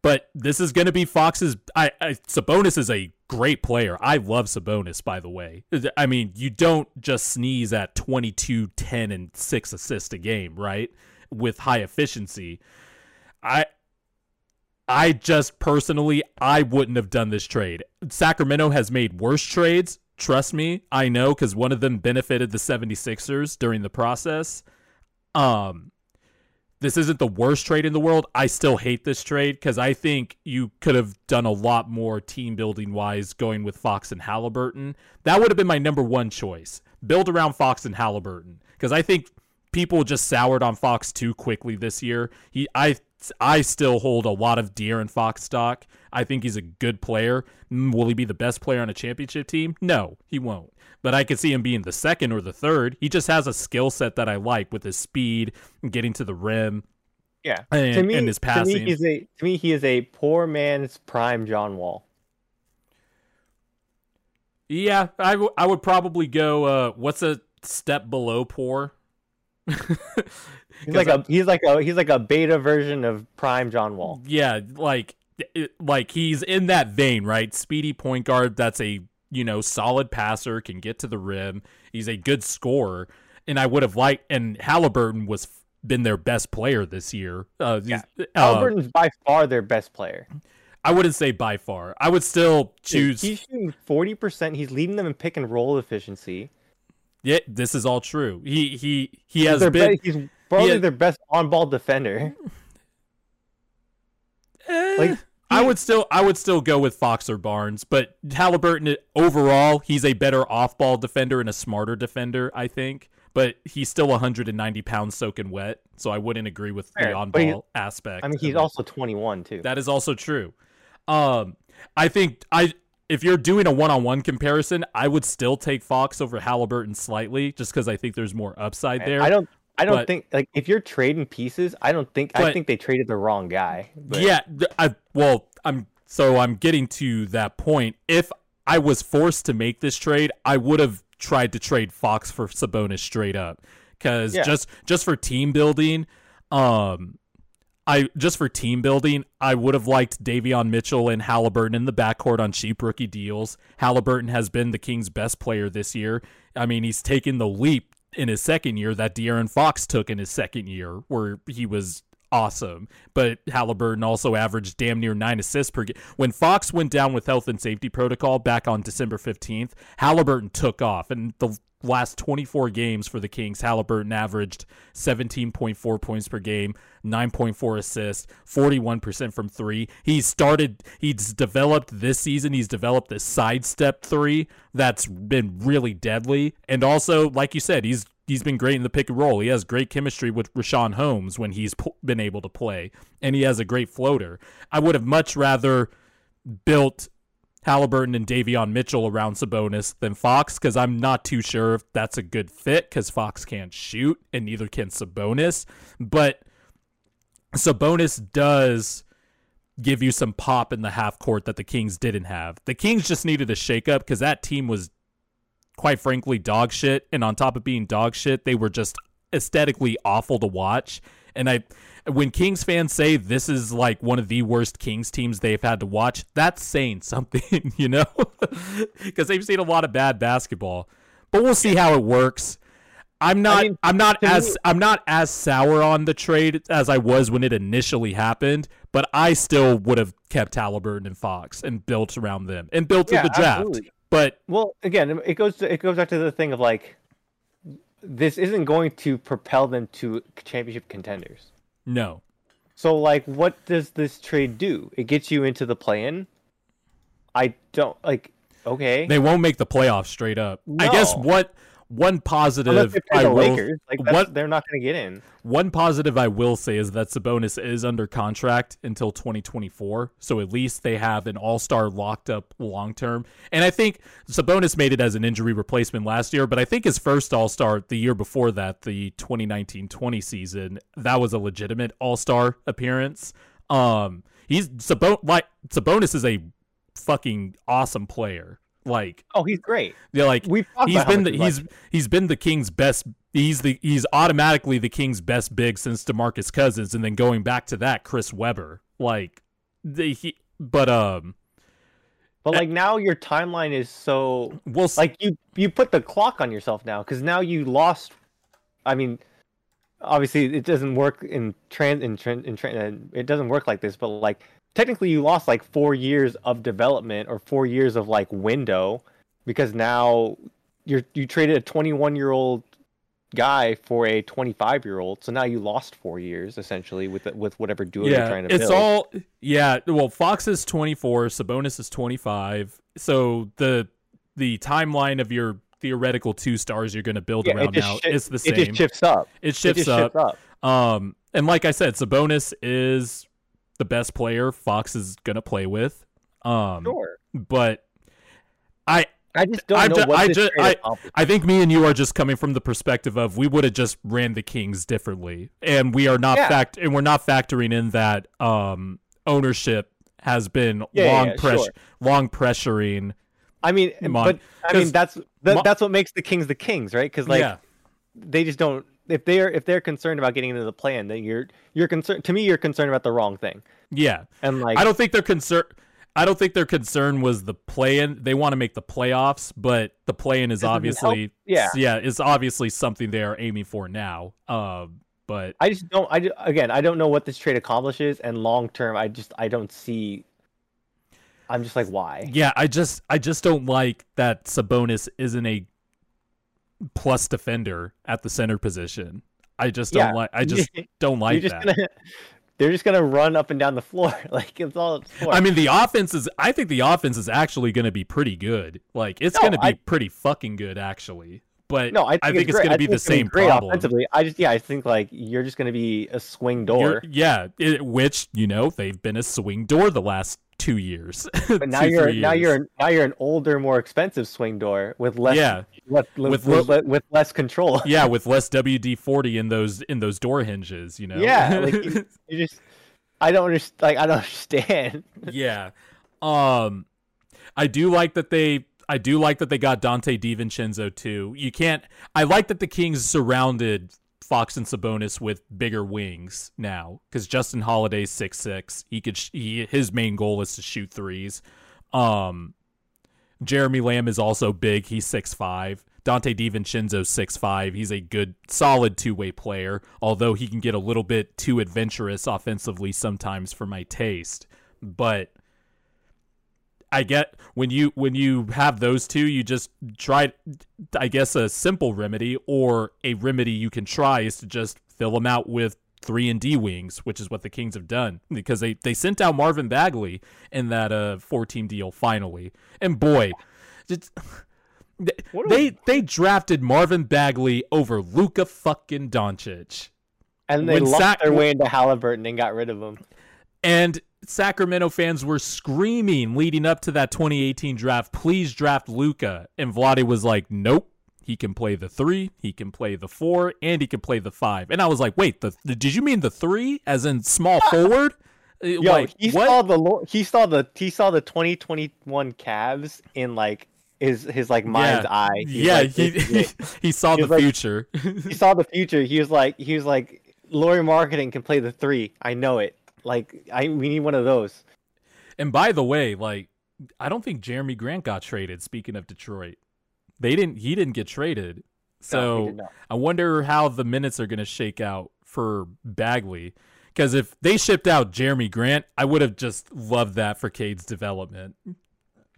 B: but this is going to be Fox's. I, I Sabonis is a great player. I love Sabonis, by the way. I mean, you don't just sneeze at 22, 10, and six assists a game, right? With high efficiency. I I just personally, I wouldn't have done this trade. Sacramento has made worse trades. Trust me, I know because one of them benefited the 76ers during the process. Um, this isn't the worst trade in the world. I still hate this trade because I think you could have done a lot more team building wise going with Fox and Halliburton. That would have been my number one choice. Build around Fox and Halliburton because I think people just soured on Fox too quickly this year. He, I, I still hold a lot of De'Aaron Fox stock. I think he's a good player. Mm, Will he be the best player on a championship team? No, he won't. But I could see him being the second or the third. He just has a skill set that I like with his speed, and getting to the rim,
A: Yeah.
B: and,
A: to me,
B: and his
A: to me,
B: passing.
A: he's a to me he is a poor man's prime John Wall.
B: Yeah, I, w- I would probably go. Uh, what's a step below poor?
A: He's like a he's like a he's like a beta version of Prime John Wall.
B: Yeah, like like he's in that vein, right? Speedy point guard that's a you know solid passer, can get to the rim. He's a good scorer, and I would have liked. And Halliburton was been their best player this year. Uh,
A: Yeah.
B: uh,
A: Halliburton's by far their best player.
B: I wouldn't say by far. I would still choose.
A: He's shooting forty percent. He's leading them in pick and roll efficiency.
B: Yeah, this is all true. He he he has been.
A: be- he's probably
B: has-
A: their best on-ball defender.
B: Eh,
A: Like,
B: I would still I would still go with Fox or Barnes, but Halliburton overall he's a better off-ball defender and a smarter defender, I think. But he's still 190 pounds soaking wet, so I wouldn't agree with the on-ball aspect.
A: I mean, he's also twenty-one too.
B: that is also true. Um, I think I if you're doing a one-on-one comparison, I would still take Fox over Halliburton slightly, just because I think there's more upside there.
A: I don't. I don't
B: but-
A: think like if you're trading pieces, I don't think I think they traded the wrong guy. But
B: yeah, I well, I'm so I'm getting to that point. If I was forced to make this trade, I would have tried to trade Fox for Sabonis straight up cuz
A: Yeah.
B: just just for team building, um I just for team building, I would have liked Davion Mitchell and Halliburton in the backcourt on cheap rookie deals. Halliburton has been the Kings' best player this year. I mean, he's taken the leap in his second year that De'Aaron Fox took in his second year, where he was awesome. But Halliburton also averaged damn near nine assists per game. When Fox went down with health and safety protocol back on December 15th, Halliburton took off. And the last 24 games for the Kings, Halliburton averaged 17.4 points per game, 9.4 assists, 41% from three. He's started, he's developed this season, he's developed this sidestep three that's been really deadly. And also, like you said, he's he's been great in the pick and roll. He has great chemistry with Richaun Holmes when he's p- been able to play, and he has a great floater. I would have much rather built Halliburton and Davion Mitchell around Sabonis than Fox because I'm not too sure if that's a good fit because Fox can't shoot and neither can Sabonis. But Sabonis does give you some pop in the half court that the Kings didn't have. The Kings just needed a shakeup because that team was, quite frankly, dog shit. And on top of being dog shit, they were just aesthetically awful to watch. And I, when Kings fans say this is like one of the worst Kings teams they've had to watch, that's saying something, you know, because they've seen a lot of bad basketball. But we'll see how it works. I'm not. I
A: mean,
B: am not as.
A: me-
B: I'm not as sour on the trade as I was when it initially happened. But I still would have kept Halliburton and Fox and built around them and built through the draft.
A: absolutely.
B: But
A: Well, again, it goes to, it goes back to the thing of like this isn't going to propel them to championship contenders.
B: no,
A: So like what does this trade do? It gets you into the play-in. I don't like okay.
B: they won't make the playoffs straight up. I guess what one positive I
A: the
B: will
A: Lakers, like
B: what
A: they're not going to get in.
B: One positive I will say is that Sabonis is under contract until 2024, so at least they have an all-star locked up long term. And I think Sabonis made it as an injury replacement last year, but I think his first all-star the year before that, the 2019-20 season, that was a legitimate all-star appearance. Um, he's Sabon like Sabonis is a fucking awesome player. Like,
A: Oh, he's great.
B: they're like
A: We've
B: he's been the, he's he's been the Kings' best. He's the he's automatically the Kings' best big since Demarcus Cousins, and then going back to that, Chris Webber. Like the he, but um,
A: But like now your timeline is so
B: we'll
A: like you you put the clock on yourself now because now you lost. I mean, obviously it doesn't work in trans in trans in tran it doesn't work like this. But like technically you lost like four years of development or four years of like window because now you're you traded a 21 year old guy for a 25 year old so now you lost four years essentially with the, with whatever duo you're trying to
B: it's
A: build
B: all yeah. Well, Fox is twenty four, Sabonis is twenty five. So the the timeline of your theoretical two stars you're going to build
A: Yeah,
B: around now
A: shi-
B: is the
A: it
B: same.
A: just shifts up
B: it shifts
A: it
B: up.
A: shifts up
B: Um, and like I said, Sabonis is the best player Fox is gonna play with. Um,
A: sure
B: but I
A: I just don't
B: I
A: know what
B: I
A: this
B: ju-
A: trade accomplished.
B: I think me and you are just coming from the perspective of we would have just ran the Kings differently, and we are not
A: Yeah.
B: fact and we're not factoring in that um ownership has been
A: Yeah,
B: long
A: yeah,
B: press
A: sure.
B: long pressuring
A: I mean,
B: Come on,
A: but I mean that's that,
B: mo-
A: that's what makes the Kings the Kings, right? Because like they just don't. If they're if they're concerned about getting into the plan, then you're you're concerned. To me, you're concerned about the wrong thing.
B: yeah.
A: And like
B: I don't think their concern. I don't think their concern was the play-in. They want to make the playoffs, but the play-in is obviously
A: yeah.
B: yeah, is obviously something they are aiming for now. Um, but
A: I just don't. I ju- again, I don't know what this trade accomplishes, and long term, I just I don't see. I'm just like, why?
B: yeah, I just I just don't like that Sabonis isn't a plus defender at the center position. I just don't
A: Yeah.
B: like. I just don't like
A: just
B: that.
A: gonna. They're just gonna run up and down the floor like it's all. It's.
B: I mean, the offense is. I think the offense is actually going to be pretty good. Like, it's
A: No,
B: going to be
A: I-
B: pretty fucking good, actually. But
A: no, I think,
B: think it's,
A: great.
B: going
A: I
B: to be the
A: it's gonna
B: same
A: great
B: problem.
A: offensively. I just yeah, I think like you're just gonna be a swing
B: You're-
A: door.
B: yeah, it, which you know they've been a swing door the last two years.
A: But now
B: Two,
A: you're now
B: years.
A: you're now you're an older, more expensive swing door with less
B: Yeah.
A: with,
B: With
A: with,
B: lo-
A: with, with less control.
B: yeah with less WD forty in those in those door hinges. You know.
A: Yeah, like you, you just I don't understand. Like I don't understand.
B: yeah. Um, I do like that they. I do like that they got Dante DiVincenzo too. You can't. I like that the Kings surrounded Fox and Sabonis with bigger wings now because Justin Holiday's six six. He could. sh- He, his main goal is to shoot threes. Um, Jeremy Lamb is also big. He's six five. Dante DiVincenzo's six five. He's a good, solid two way player. Although he can get a little bit too adventurous offensively sometimes for my taste. But I get when you when you have those two, you just try. I guess a simple remedy or a remedy you can try is to just fill them out with three and D wings, which is what the Kings have done because they they sent out Marvin Bagley in that uh four team deal finally, and boy, just.
A: Do
B: They they drafted Marvin Bagley over Luka fucking Doncic.
A: And they
B: When Sac-
A: their way into Halliburton and got rid of him.
B: And Sacramento fans were screaming leading up to that 2018 draft, please draft Luka. And Vlade was like, nope. He can play the three, he can play the four, and he can play the five. And I was like, wait, the, the did you mean the three as in small forward? Uh,
A: Yo,
B: like,
A: he
B: what?
A: saw the he saw the he saw the 2021 Cavs in like his his like mind's
B: Yeah.
A: eye. He's
B: yeah,
A: like,
B: he,
A: it.
B: he saw
A: He
B: the
A: like-
B: future.
A: he saw the future. He was like he was like Lauri Markkanen can play the three. I know it. Like I we need one of those.
B: And by the way, like I don't think Jerami Grant got traded. Speaking of Detroit, they didn't. He didn't get traded. So
A: not.
B: I wonder how the minutes are going to shake out for Bagley. Because if they shipped out Jerami Grant, I would have just loved that for Cade's development.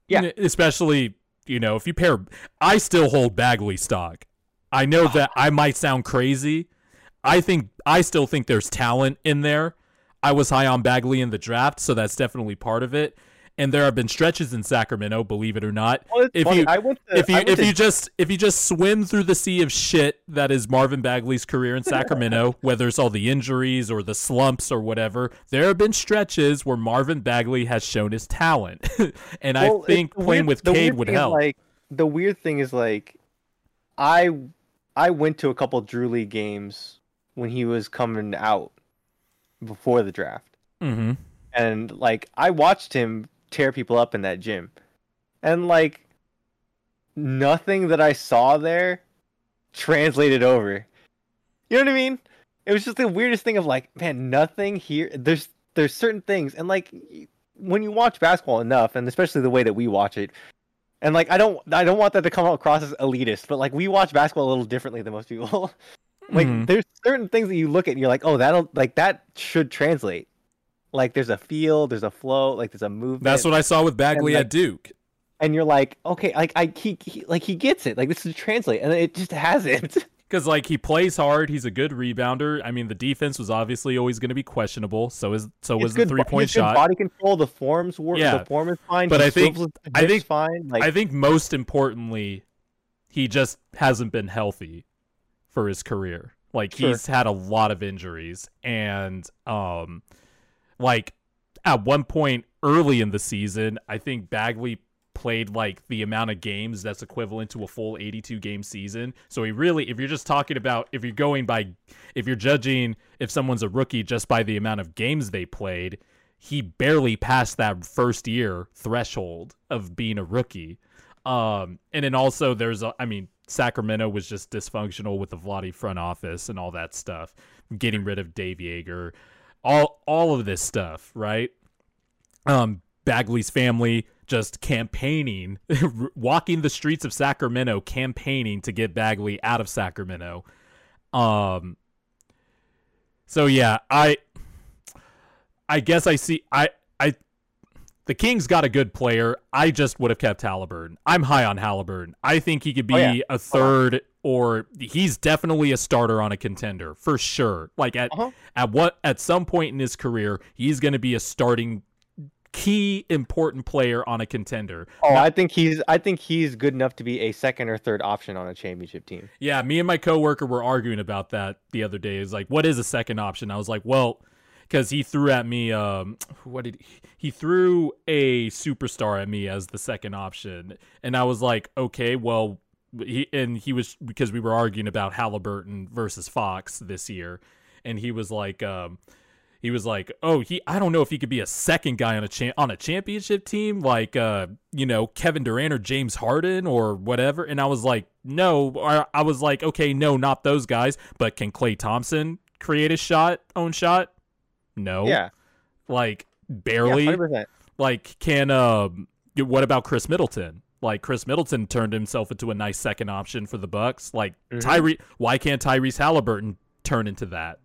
A: Yeah.
B: Especially, you know, if you pair, I still hold Bagley stock. I know ah. that I might sound crazy. I think I still think there's talent in there. I was high on Bagley in the draft, so that's definitely part of it. And there have been stretches in Sacramento, believe it or not.
A: Well,
B: if you
A: to,
B: if you
A: I went
B: if you just if you just swim through the sea of shit that is Marvin Bagley's career in Sacramento, whether it's all the injuries or the slumps or whatever, there have been stretches where Marvin Bagley has shown his talent, and
A: Well,
B: I think playing
A: weird-
B: with Cade would help.
A: Like the weird thing is like, I I went to a couple Drew League games when he was coming out before the draft,
B: mm-hmm.
A: and like I watched him tear people up in that gym, and like nothing that I saw there translated over. You know what I mean? It was just the weirdest thing of like, man, nothing here. There's there's certain things, and like when you watch basketball enough, and especially the way that we watch it, and like I don't I don't want that to come across as elitist, but like we watch basketball a little differently than most people. like
B: Mhm.
A: there's certain things that you look at and you're like, oh, that'll like that should translate. Like there's a feel, there's a flow, like there's a movement
B: That's what I saw with Bagley
A: like-
B: at Duke.
A: and you're like, okay, like I he, he like he gets it. Like this is a translate, and it just hasn't.
B: Because like he plays hard, he's a good rebounder. I mean, the defense was obviously always going to be questionable. So is so
A: It's
B: was
A: good,
B: the three point shot.
A: Body control, the forms work.
B: Yeah.
A: the form is fine.
B: But I think- I think-
A: fine. Like
B: I think most importantly, he just hasn't been healthy for his career. Like
A: Sure.
B: he's had a lot of injuries and um like at one point early in the season, I think Bagley played like the amount of games that's equivalent to a full 82 game season. So he really if you're just talking about if you're going by if you're judging if someone's a rookie just by the amount of games they played, he barely passed that first year threshold of being a rookie. Um, and then also there's a, I mean, Sacramento was just dysfunctional with the Vlade front office and all that stuff, getting rid of Dave Joerger, all all of this stuff, right? Um, Bagley's family just campaigning, walking the streets of Sacramento, campaigning to get Bagley out of Sacramento. Um. So yeah, I, I guess I see. I I the Kings got a good player. I just would have kept Halliburton. I'm high on Halliburton. I think he could be
A: Oh, yeah.
B: a third or he's definitely a starter on a contender for sure. Like at
A: Uh-huh.
B: at what at some point in his career, he's going to be a starting key important player on a contender.
A: Oh, I think he's I think he's good enough to be a second or third option on a championship team.
B: Yeah, me and my coworker were arguing about that the other day. Is like, what is a second option? I was like, well, because he threw at me, um, what did he, he threw a superstar at me as the second option, and I was like, okay, well, he and he was because we were arguing about Halliburton versus Fox this year, and he was like, um. He was like, "Oh, he I don't know if he could be a second guy on a cha- on a championship team like uh, you know, Kevin Durant or James Harden or whatever." And I was like, "No." I, I was like, "Okay, no, not those guys, but can Klay Thompson create a shot, own shot?" No.
A: Yeah,
B: Like
A: yeah,
B: barely.
A: percent.
B: like can um what about Khris Middleton? Like Khris Middleton turned himself into a nice second option for the Bucks. Like
A: Mhm.
B: Tyree why can't Tyrese Halliburton turn into that?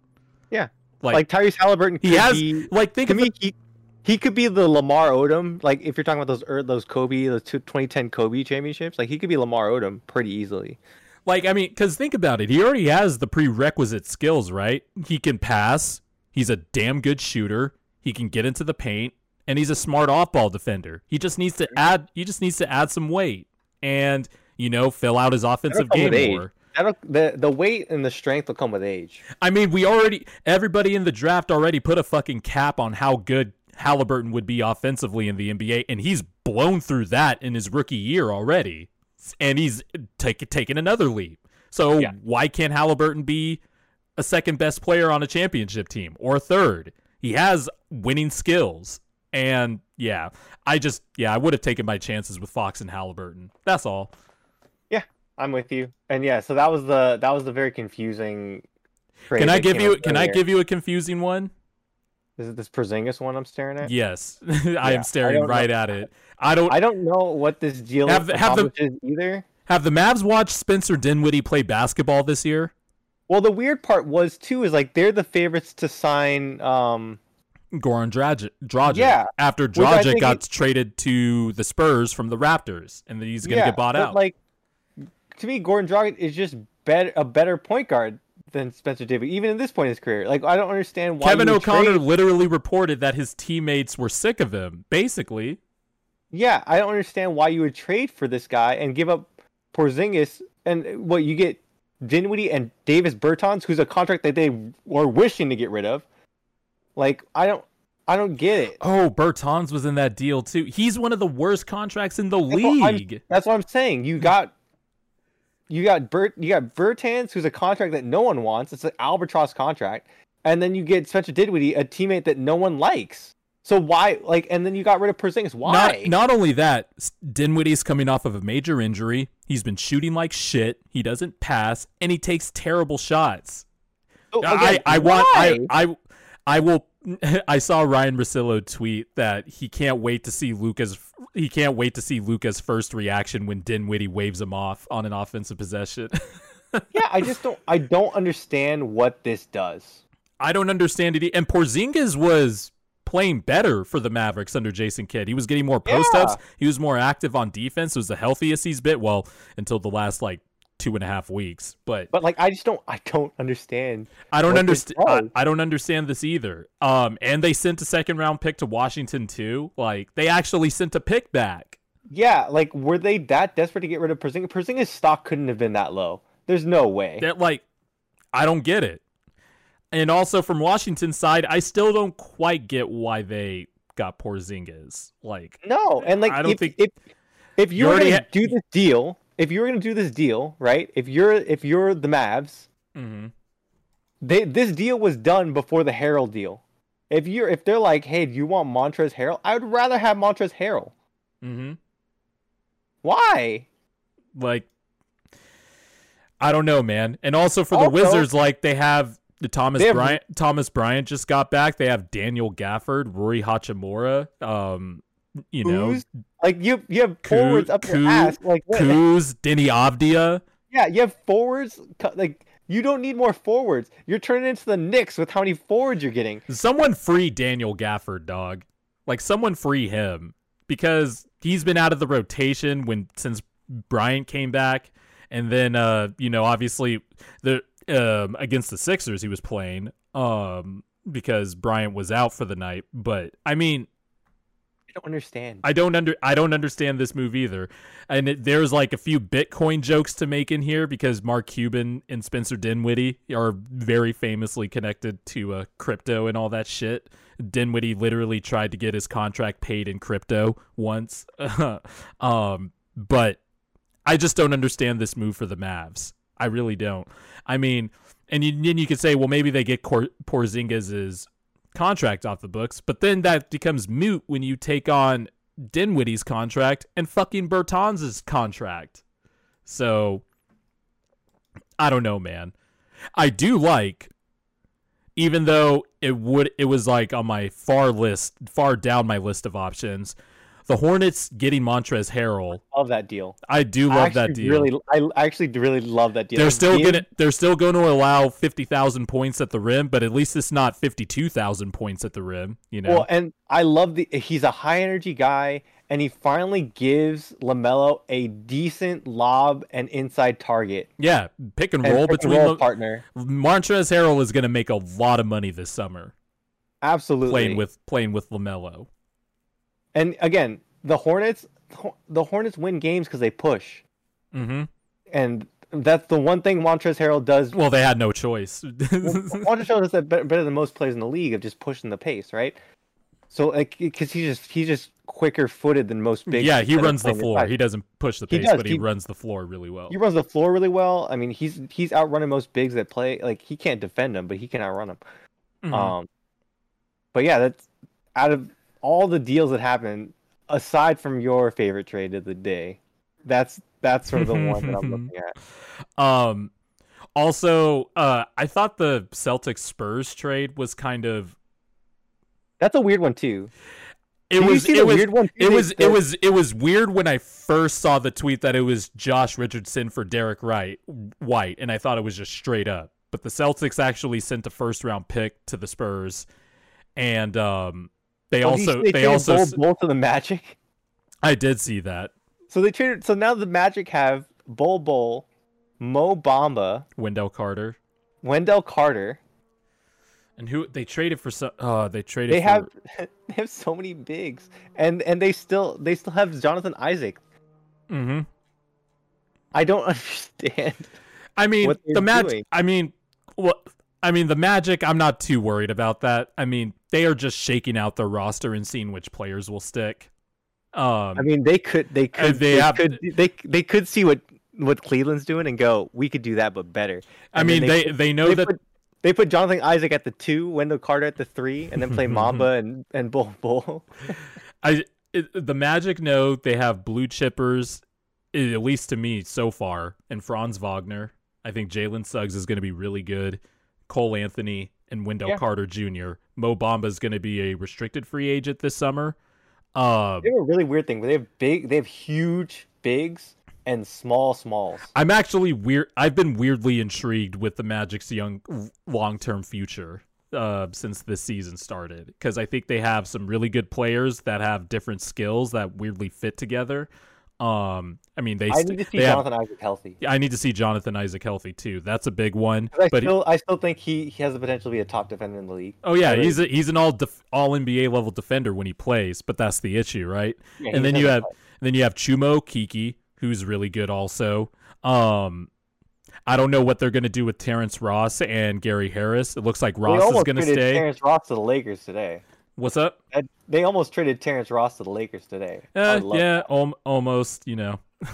A: Yeah.
B: Like,
A: Like, Tyrese Halliburton,
B: he
A: could
B: has
A: be,
B: like think
A: to
B: of
A: me he, he could be the Lamar Odom. Like if you're talking about those er, those Kobe, those 2010 Kobe championships, like he could be Lamar Odom pretty easily.
B: Like, I mean, because think about it. He already has the prerequisite skills, right? He can pass. He's a damn good shooter. He can get into the paint, and he's a smart off-ball defender. He just needs to add. He just needs to add some weight, and you know, fill out his offensive game
A: age.
B: more.
A: That'll, the the weight and the strength will come with age.
B: I mean, we already. Everybody in the draft already put a fucking cap on how good Halliburton would be offensively in the NBA, and he's blown through that in his rookie year already, and he's take, taken another leap. So
A: Yeah.
B: why can't Halliburton be a second best player on a championship team or a third? He has winning skills, and yeah, I just yeah, I would have taken my chances with Fox and Halliburton. That's all.
A: Yeah, I'm with you. And yeah, so that was the that was the very confusing.
B: Can I give you? Can I give you a confusing one?
A: Is it this Porzingis one I'm staring at?
B: Yes, I
A: Yeah, I
B: am staring
A: know.
B: right at it. I don't
A: I don't know what this deal
B: Have have the-
A: either.
B: have the Mavs watched Spencer Dinwiddie play basketball this year.
A: Well, the weird part was too is like they're the favorites to sign. Um,
B: Goran Dragic, Dragic
A: Yeah,
B: after Dragic got traded to the Spurs from the Raptors, and he's gonna
A: yeah,
B: get bought
A: but,
B: out.
A: Like to me, Goran Dragic is just better a better point guard than Spencer Davis, even in this point in his career. Like I don't understand why
B: Kevin O'Connor
A: trade-
B: literally reported that his teammates were sick of him. Basically,
A: Yeah, I don't understand why you would trade for this guy and give up Porzingis and what you get Dinwiddie and Davis Bertans, who's a contract that they were wishing to get rid of. Like I don't, I don't get it.
B: oh, Bertans was in that deal too. He's one of the worst contracts in the
A: That's what
B: league.
A: That's what I'm saying. You got, you got Bert, you got Bertans, who's a contract that no one wants. It's an albatross contract, and then you get Spencer Dinwiddie, a teammate that no one likes. So why, like, and then you got rid of Porzingis? Why?
B: Not not only that, Dinwiddie's coming off of a major injury. He's been shooting like shit. He doesn't pass, and he takes terrible shots.
A: So,
B: I,
A: again,
B: I want I. I I will I saw Ryan Russillo tweet that he can't wait to see Luka's he can't wait to see Luka's first reaction when Dinwiddie waves him off on an offensive possession.
A: yeah, I just don't. I don't understand what this does.
B: I don't understand it. And Porzingis was playing better for the Mavericks under Jason Kidd. He was getting more post ups. He was more active on defense. It was the healthiest he's been. Well, until the last like two and a half weeks. But
A: But like, I just don't. I don't understand.
B: I don't understand. I. I don't understand this either. Um, and they sent a second round pick to Washington too. Like they actually sent a pick back.
A: Yeah, like, were they that desperate to get rid of Porzingis? Porzingis' stock couldn't have been that low. There's no way.
B: That like, I don't get it. And also from Washington's side, I still don't quite get why they got Porzingis. Like,
A: No, and like,
B: I don't
A: if,
B: think-
A: if if
B: You
A: you gonna
B: ha-
A: do this deal, if you're gonna do this deal, right? If you're if you're the Mavs,
B: mhm.
A: they this deal was done before the Harrell deal. If you're if they're like, hey, do you want Montrezl Harrell? I would rather have Montrezl Harrell.
B: Mm-hmm.
A: Why?
B: Like, I don't know, man. And also for the
A: Also-
B: Wizards, like they have the Thomas
A: have-
B: Bryant. Thomas Bryant just got back. They have Daniel Gafford, Rui Hachimura. Um, you know,
A: Like you, you have forwards up
B: Koo-
A: your ass. Like?
B: Kuz, Deni Avdija.
A: yeah, you have forwards. Like you don't need more forwards. You're turning into the Knicks with how many forwards you're getting.
B: Someone free Daniel Gafford, dog. Like someone free him because he's been out of the rotation when since Bryant came back, and then uh, you know, obviously the um against the Sixers he was playing um because Bryant was out for the night. But I mean,
A: I don't understand.
B: I don't under I don't understand this move either. And it, there's like a few Bitcoin jokes to make in here because Mark Cuban and Spencer Dinwiddie are very famously connected to uh, crypto and all that shit. Dinwiddie literally tried to get his contract paid in crypto once. um, but I just don't understand this move for the Mavs. I really don't. I mean, and you, then you could say, well, maybe they get Cor- Porzingis' contract off the books, but then that becomes moot when you take on Dinwiddie's contract and fucking Bertans' contract. So I don't know, man. I do like even though it would it was like on my far list far down my list of options. The Hornets getting Montrezl Harrell.
A: love that deal.
B: I do
A: I
B: love that deal.
A: Really, I actually really love that deal.
B: they're still gonna they're still going to allow fifty thousand points at the rim, but at least it's not fifty two thousand points at the rim. You know,
A: Well, and I love the he's a high energy guy, and he finally gives Lamelo a decent lob and inside target.
B: yeah, pick and
A: And
B: roll
A: pick and
B: between
A: roll
B: the,
A: partner.
B: Montrezl Harrell is going to make a lot of money this summer
A: Absolutely.
B: playing with playing with Lamelo.
A: And again, the Hornets, the Hornets win games because they push,
B: hmm
A: and that's the one thing Montrezl Harrell does.
B: Well, they had no choice.
A: Montrezl Harrell does that better, than most players in the league of just pushing the pace, right? So like, because he's just he's just quicker footed than most big.
B: yeah, he runs the floor. He doesn't push the pace,
A: does,
B: but he,
A: he-
B: runs the floor really well.
A: He runs the floor really well. I mean, he's he's outrunning most bigs that play. Like he can't defend them, but he can outrun them.
B: Mhm.
A: Um, but yeah, that's out of all the deals that happened, aside from your favorite trade of the day, that's that's sort of the one that I'm looking at.
B: Um, also, uh, I thought the Celtics Spurs trade was kind of
A: That's a weird one too.
B: it
A: Did
B: was it was
A: weird one?
B: it was it was it was weird when I first saw the tweet that it was Josh Richardson for Derek Wright White, and I thought it was just straight up. But the Celtics actually sent a first round pick to the Spurs, and um, they
A: these-
B: also
A: they
B: they also
A: Bol to the Magic.
B: I did see that
A: So they traded. So now the Magic have Bol Bol, Mo Bamba,
B: Wendell Carter
A: Wendell Carter.
B: and who they traded for. So, uh, they traded.
A: They
B: for,
A: have they have so many bigs, and and they still they still have Jonathan Isaac.
B: mm-hmm
A: I don't understand.
B: I mean, the Magic. I mean, what? I mean, the Magic. I'm not too worried about that. I mean, they are just shaking out their roster and seeing which players will stick. Um,
A: I mean, they could they could
B: they
A: they,
B: have-
A: could they they could see what what Cleveland's doing and go, we could do that, but better.
B: I
A: And then
B: mean, they they, know
A: they
B: that.
A: put, they put Jonathan Isaac at the two, Wendell Carter at the three, and then play Bamba and and Bol Bol.
B: I it, the Magic know they have blue chippers, at least to me so far, and Franz Wagner. I think Jalen Suggs is going to be really good. Cole Anthony and Wendell
A: Yeah.
B: Carter Jr. Mo Bamba is going to be a restricted free agent this summer. Um,
A: They have a really weird thing. They have big, they have huge bigs and small smalls.
B: I'm actually weird. I've been weirdly intrigued with the Magic's young long term future uh, since this season started because I think they have some really good players that have different skills that weirdly fit together. Um, I mean, they.
A: I need to see
B: they have-
A: Jonathan Isaac healthy.
B: I need to see Jonathan Isaac healthy too. That's a big one.
A: I
B: But
A: still, I still think he, he has the potential to be a top defender in the league.
B: oh yeah, he's a, he's an all def- all NBA level defender when he plays. But that's the issue, right?
A: Yeah,
B: and then you have then you have Chuma Okeke, who's really good also. Um, I don't know what they're going to do with Terrence Ross and Gary Harris. It looks like Ross is going to stay.
A: Terrence Ross to the Lakers today.
B: What's up?
A: They almost traded Terrence Ross to the Lakers today.
B: Uh, yeah, almost. You know, I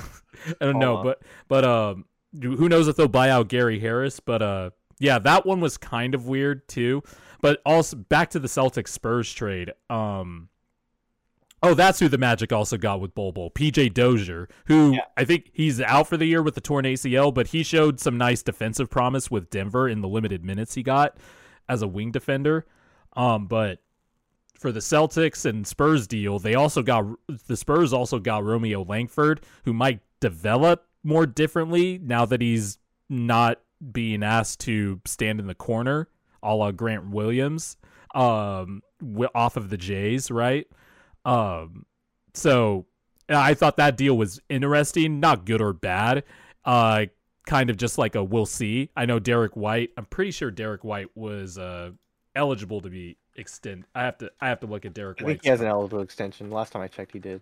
B: don't know, but but um, who knows if they'll buy out Gary Harris? But uh, yeah, that one was kind of weird too. But also back to the Celtics Spurs trade. Um, Oh, that's who the Magic also got with Bol Bol, PJ Dozier, who
A: Yeah.
B: I think he's out for the year with the torn ACL, but he showed some nice defensive promise with Denver in the limited minutes he got as a wing defender. Um, but for the Celtics and Spurs deal, they also got the Spurs also got Romeo Langford, who might develop more differently now that he's not being asked to stand in the corner, a la Grant Williams, um, off of the Jays, right? Um, so I thought that deal was interesting, not good or bad. Uh, kind of just like a we'll see. I know Derek White. I'm pretty sure Derek White was uh eligible to be extend. I have to I have to look at Derek
A: I
B: White.
A: think he has an eligible extension. Last time I checked, he did.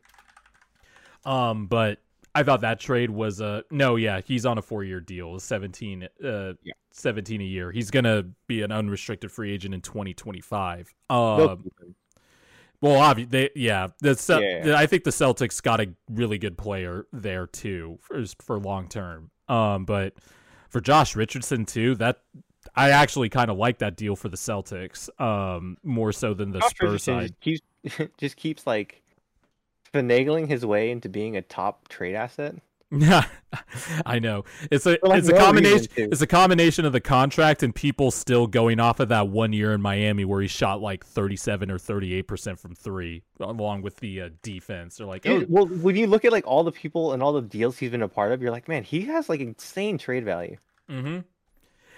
B: Um, but I thought that trade was uh no, yeah, he's on a four year deal, seventeen uh
A: Yeah.
B: seventeen a year. He's gonna be an unrestricted free agent in twenty twenty five. Um, well, obviously, they, yeah, the Cel-
A: Yeah.
B: I think the Celtics got a really good player there too for for long term. Um, but for Josh Richardson too, that I actually kind of like that deal for the Celtics. Um, more so than the Spurs
A: Richardson
B: side.
A: just keeps just keeps like finagling his way into being a top trade asset.
B: Yeah, I know. It's a
A: like,
B: it's a combination. It's a combination of the contract and people still going off of that one year in Miami where he shot like thirty seven or thirty eight percent from three, along with the uh, defense. They're like, oh,
A: Dude, well, when you look at like all the people and all the deals he's been a part of, you're like, man, he has like insane trade value
B: mm-hmm.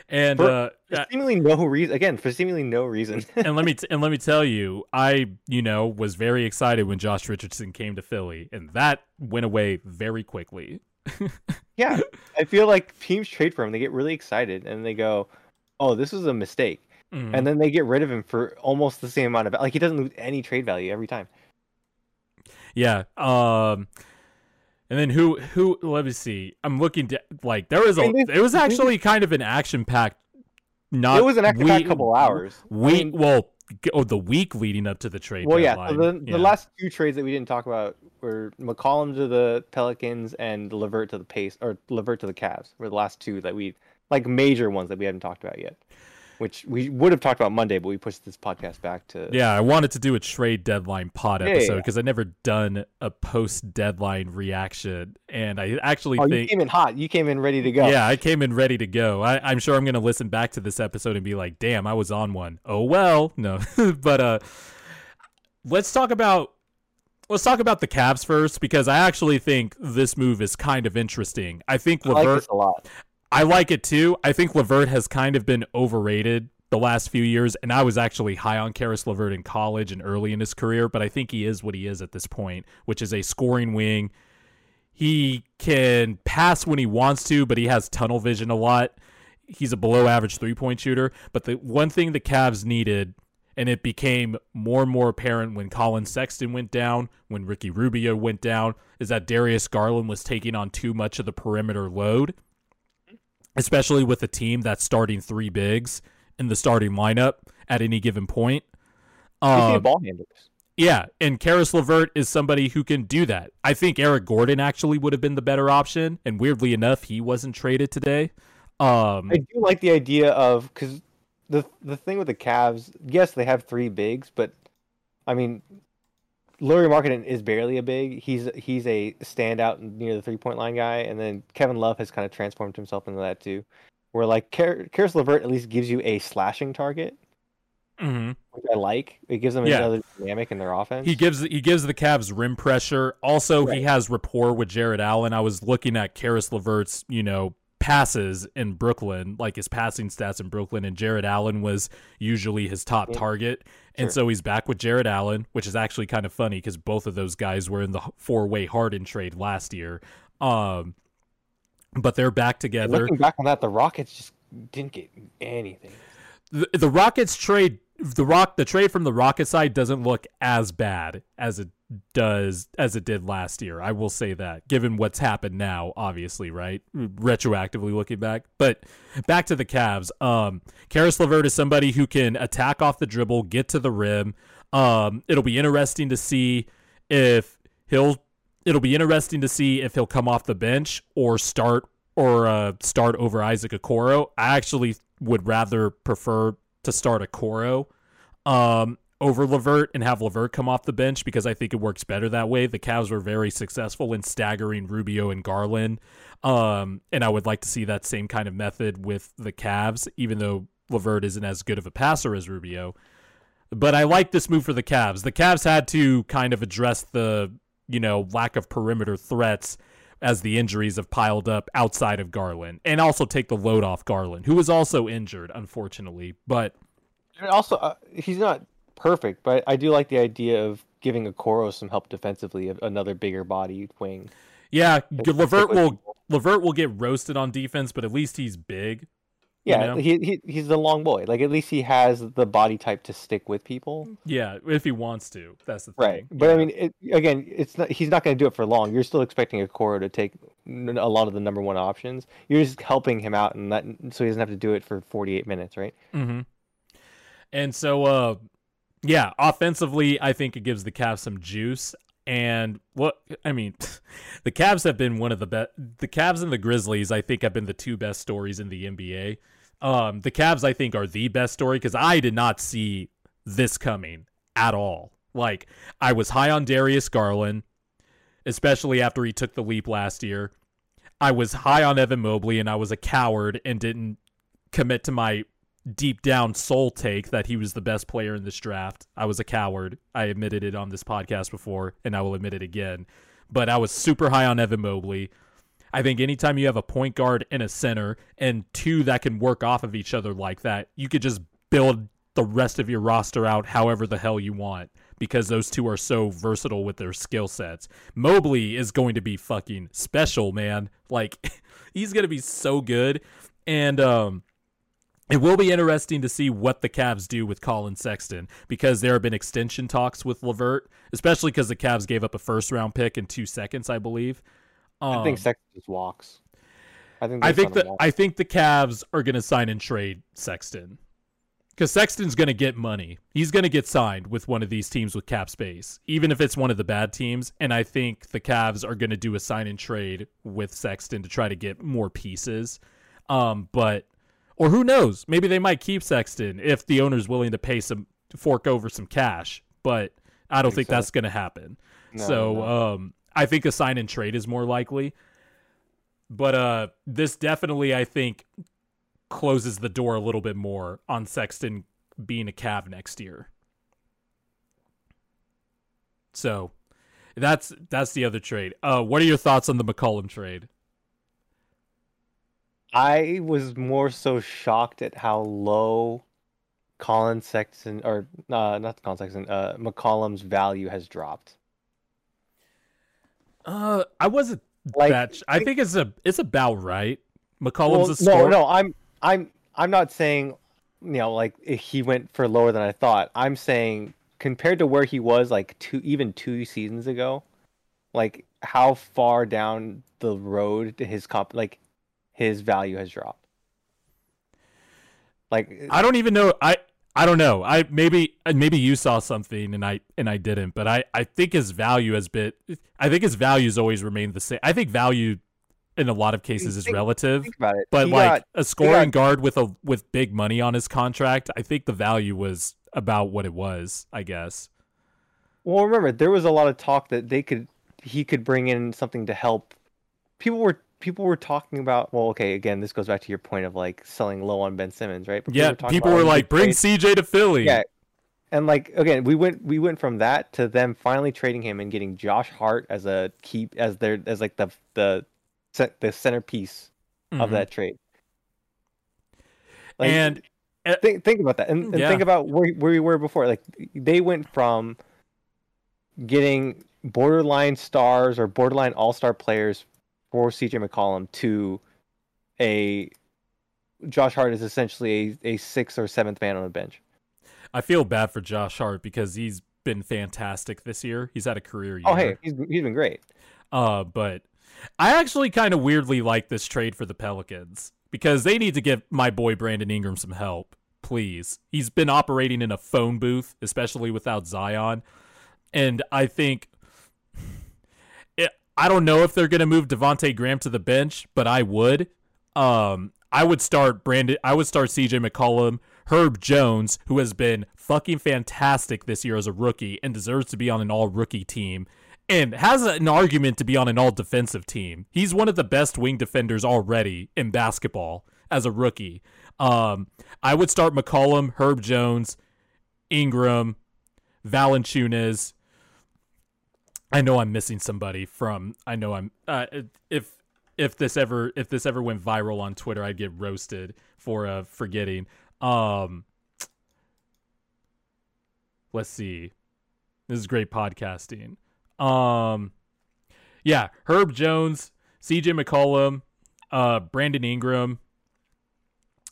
B: And
A: For-
B: uh,
A: for seemingly no reason. Again, for seemingly no reason.
B: and let me t- and let me tell you, I you know was very excited when Josh Richardson came to Philly, and that went away very quickly.
A: yeah, I feel like teams trade for him. They get really excited and they go, "Oh, this was a mistake,"
B: Mhm.
A: and then they get rid of him for almost the same amount of like he doesn't lose any trade value every time.
B: Yeah. Um. And then who who? Let me see. I'm looking to like there was a it was actually kind of an action packed. Not
A: it was an action
B: packed
A: couple hours. I
B: Week
A: mean,
B: well, oh, the week leading up to the trade.
A: well, yeah. So the, the last two trades that we didn't talk about were McCollum to the Pelicans and Levert to the Pace or Levert to the Cavs. Were the last two that we like major ones that we haven't talked about yet. Which we would have talked about Monday, but we pushed this podcast back to
B: Yeah, I wanted to do a trade deadline pod
A: Yeah, yeah,
B: episode
A: yeah.
B: because I've never done a post deadline reaction, and I actually
A: Oh, you came in hot. You came in ready to go.
B: Yeah, I came in ready to go. I, I'm sure I'm going to listen back to this episode and be like, "Damn, I was on one." Oh well, no. but uh, let's talk about let's talk about the Cavs first because I actually think this move is kind of interesting. I think
A: I like
B: Levert.
A: this a lot.
B: I like it too. I think Levert has kind of been overrated the last few years, and I was actually high on Karis Levert in college and early in his career, but I think he is what he is at this point, which is a scoring wing. He can pass when he wants to, but he has tunnel vision a lot. He's a below average three point shooter. But the one thing the Cavs needed, and it became more and more apparent when Collin Sexton went down, when Ricky Rubio went down, is that Darius Garland was taking on too much of the perimeter load especially with a team that's starting three bigs in the starting lineup at any given point. Um,
A: ball handlers.
B: yeah, and Karis Levert is somebody who can do that. I think Eric Gordon actually would have been the better option, and weirdly enough, he wasn't traded today. Um,
A: I do like the idea of because the the thing with the Cavs, yes, they have three bigs, but I mean, Lauri Markkanen is barely a big. He's he's a standout near the three point line guy, and then Kevin Love has kind of transformed himself into that too. Where like Kar- Karis Levert at least gives you a slashing target,
B: mhm.
A: which I like. It gives them
B: Yeah.
A: another dynamic in their offense.
B: He gives he gives the Cavs rim pressure. Also, he has rapport with Jarrett Allen. I was looking at Karis Levert's, you know, passes in Brooklyn, like his passing stats in Brooklyn, and Jarrett Allen was usually his top target. And
A: Sure.
B: so he's back with Jarrett Allen, which is actually kind of funny because both of those guys were in the four way Harden trade last year. Um, but they're back together.
A: Looking back on that, the Rockets just didn't get anything.
B: the, the Rockets trade the rock the trade from the Rocket side doesn't look as bad as it does as it did last year. I will say that, given what's happened now, obviously, right? Retroactively looking back. But back to the Cavs. Um Karis Levert is somebody who can attack off the dribble, get to the rim. Um it'll be interesting to see if he'll it'll be interesting to see if he'll come off the bench or start or uh, start over Isaac Okoro. I actually would rather prefer to start Okoro. Um, over Lavert and have Lavert come off the bench because I think it works better that way. The Cavs were very successful in staggering Rubio and Garland. Um, and I would like to see that same kind of method with the Cavs, even though Lavert isn't as good of a passer as Rubio. But I like this move for the Cavs. The Cavs had to kind of address the, you know, lack of perimeter threats as the injuries have piled up outside of Garland and also take the load off Garland, who was also injured, unfortunately. But
A: And also, uh, he's not perfect, but I do like the idea of giving Okoro some help defensively, another bigger body wing.
B: yeah, Levert will. Levert will get roasted on defense, but at least he's big. You
A: Yeah,
B: know?
A: he, he he's the long boy. Like at least he has the body type to stick with people.
B: Yeah, if he wants to. That's the thing.
A: Right. But I mean, it, again, it's not. He's not going to do it for long. You're still expecting a Okoro to take a lot of the number one options. You're just helping him out, and that so he doesn't have to do it for 48 minutes, right?
B: Mm-hmm. And so, uh, yeah, offensively, I think it gives the Cavs some juice. And what I mean, the Cavs have been one of the best. The Cavs and the Grizzlies, I think, have been the two best stories in the NBA. Um, the Cavs, I think, are the best story because I did not see this coming at all. Like, I was high on Darius Garland, especially after he took the leap last year. I was high on Evan Mobley, and I was a coward and didn't commit to my deep down soul take that he was the best player in this draft. I was a coward. I admitted it on this podcast before, and I will admit it again. But I was super high on Evan Mobley. I think anytime you have a point guard and a center and two that can work off of each other like that, you could just build the rest of your roster out however the hell you want because those two are so versatile with their skill sets. Mobley is going to be fucking special, man. Like he's going to be so good and um it will be interesting to see what the Cavs do with Collin Sexton because there have been extension talks with Lavert, especially because the Cavs gave up a first round pick in two seconds, I believe. Um,
A: I think Sexton just walks. I think.
B: I think
A: let him
B: that
A: walk.
B: I think the Cavs are going to sign and trade Sexton because Sexton's going to get money. He's going to get signed with one of these teams with cap space, even if it's one of the bad teams. And I think the Cavs are going to do a sign and trade with Sexton to try to get more pieces. Um, but or who knows? Maybe they might keep Sexton if the owner's willing to pay some fork over some cash. But I don't think,
A: Think so.
B: that's going to happen.
A: No,
B: so
A: no.
B: um, I think a sign and trade is more likely. But uh, this definitely, I think, closes the door a little bit more on Sexton being a Cav next year. So that's that's the other trade. Uh, what are your thoughts on the McCollum trade?
A: I was more so shocked at how low Collin Sexton or uh, not Collin Sexton, uh, McCollum's value has dropped.
B: Uh, I wasn't
A: Like,
B: that. I think it's a it's about right.
A: well,
B: McCollum's a
A: no, no, I'm, I'm, I'm not saying, you know, like he went for lower than I thought. I'm saying compared to where he was like two, even two seasons ago, like how far down the road to his comp, like his value has dropped. Like
B: I don't even know. I I don't know. I maybe uh, maybe you saw something and I and I didn't, but I I think his value has been. I think his values always remained the same. I think value in a lot of cases is relative.
A: think about it.
B: But
A: He
B: like
A: got-
B: a scoring
A: got-
B: guard with a with big money on his contract, I think the value was about what it was. I guess.
A: Well, remember there was a lot of talk that they could he could bring in something to help. People were people were talking about. Well, okay, again, this goes back to your point of like selling low on Ben Simmons, right? But
B: Yeah, people were
A: oh, you
B: like, "Bring
A: trade-
B: CJ to Philly."
A: Yeah, and like again, we went we went from that to them finally trading him and getting Josh Hart as a keep as their as like the the the centerpiece of
B: Mhm.
A: that trade. Like,
B: and uh,
A: think think about that and, and
B: Yeah.
A: think about where where we were before like they went from getting borderline stars or borderline all-star players for CJ McCollum to a Josh Hart is essentially a, a sixth or seventh man on the bench.
B: I feel bad for Josh Hart because he's been fantastic this year. He's had a career year.
A: Oh hey, he's he's been great.
B: Uh, but I actually kind of weirdly like this trade for the Pelicans because they need to give my boy Brandon Ingram some help, please. He's been operating in a phone booth, especially without Zion, and I think I don't know if they're going to move Devonte Graham to the bench, but I would. Um, I would start Brandon. I would start C.J. McCollum, Herb Jones, who has been fucking fantastic this year as a rookie and deserves to be on an all rookie team and has an argument to be on an all defensive team. He's one of the best wing defenders already in basketball as a rookie. Um, I would start McCollum, Herb Jones, Ingram, Valanciunas. I know I'm missing somebody from. I know I'm. Uh, if if this ever if this ever went viral on Twitter, I'd get roasted for uh, forgetting. Um, let's see. This is great podcasting. Um, yeah, Herb Jones, C.J. McCollum, uh, Brandon Ingram.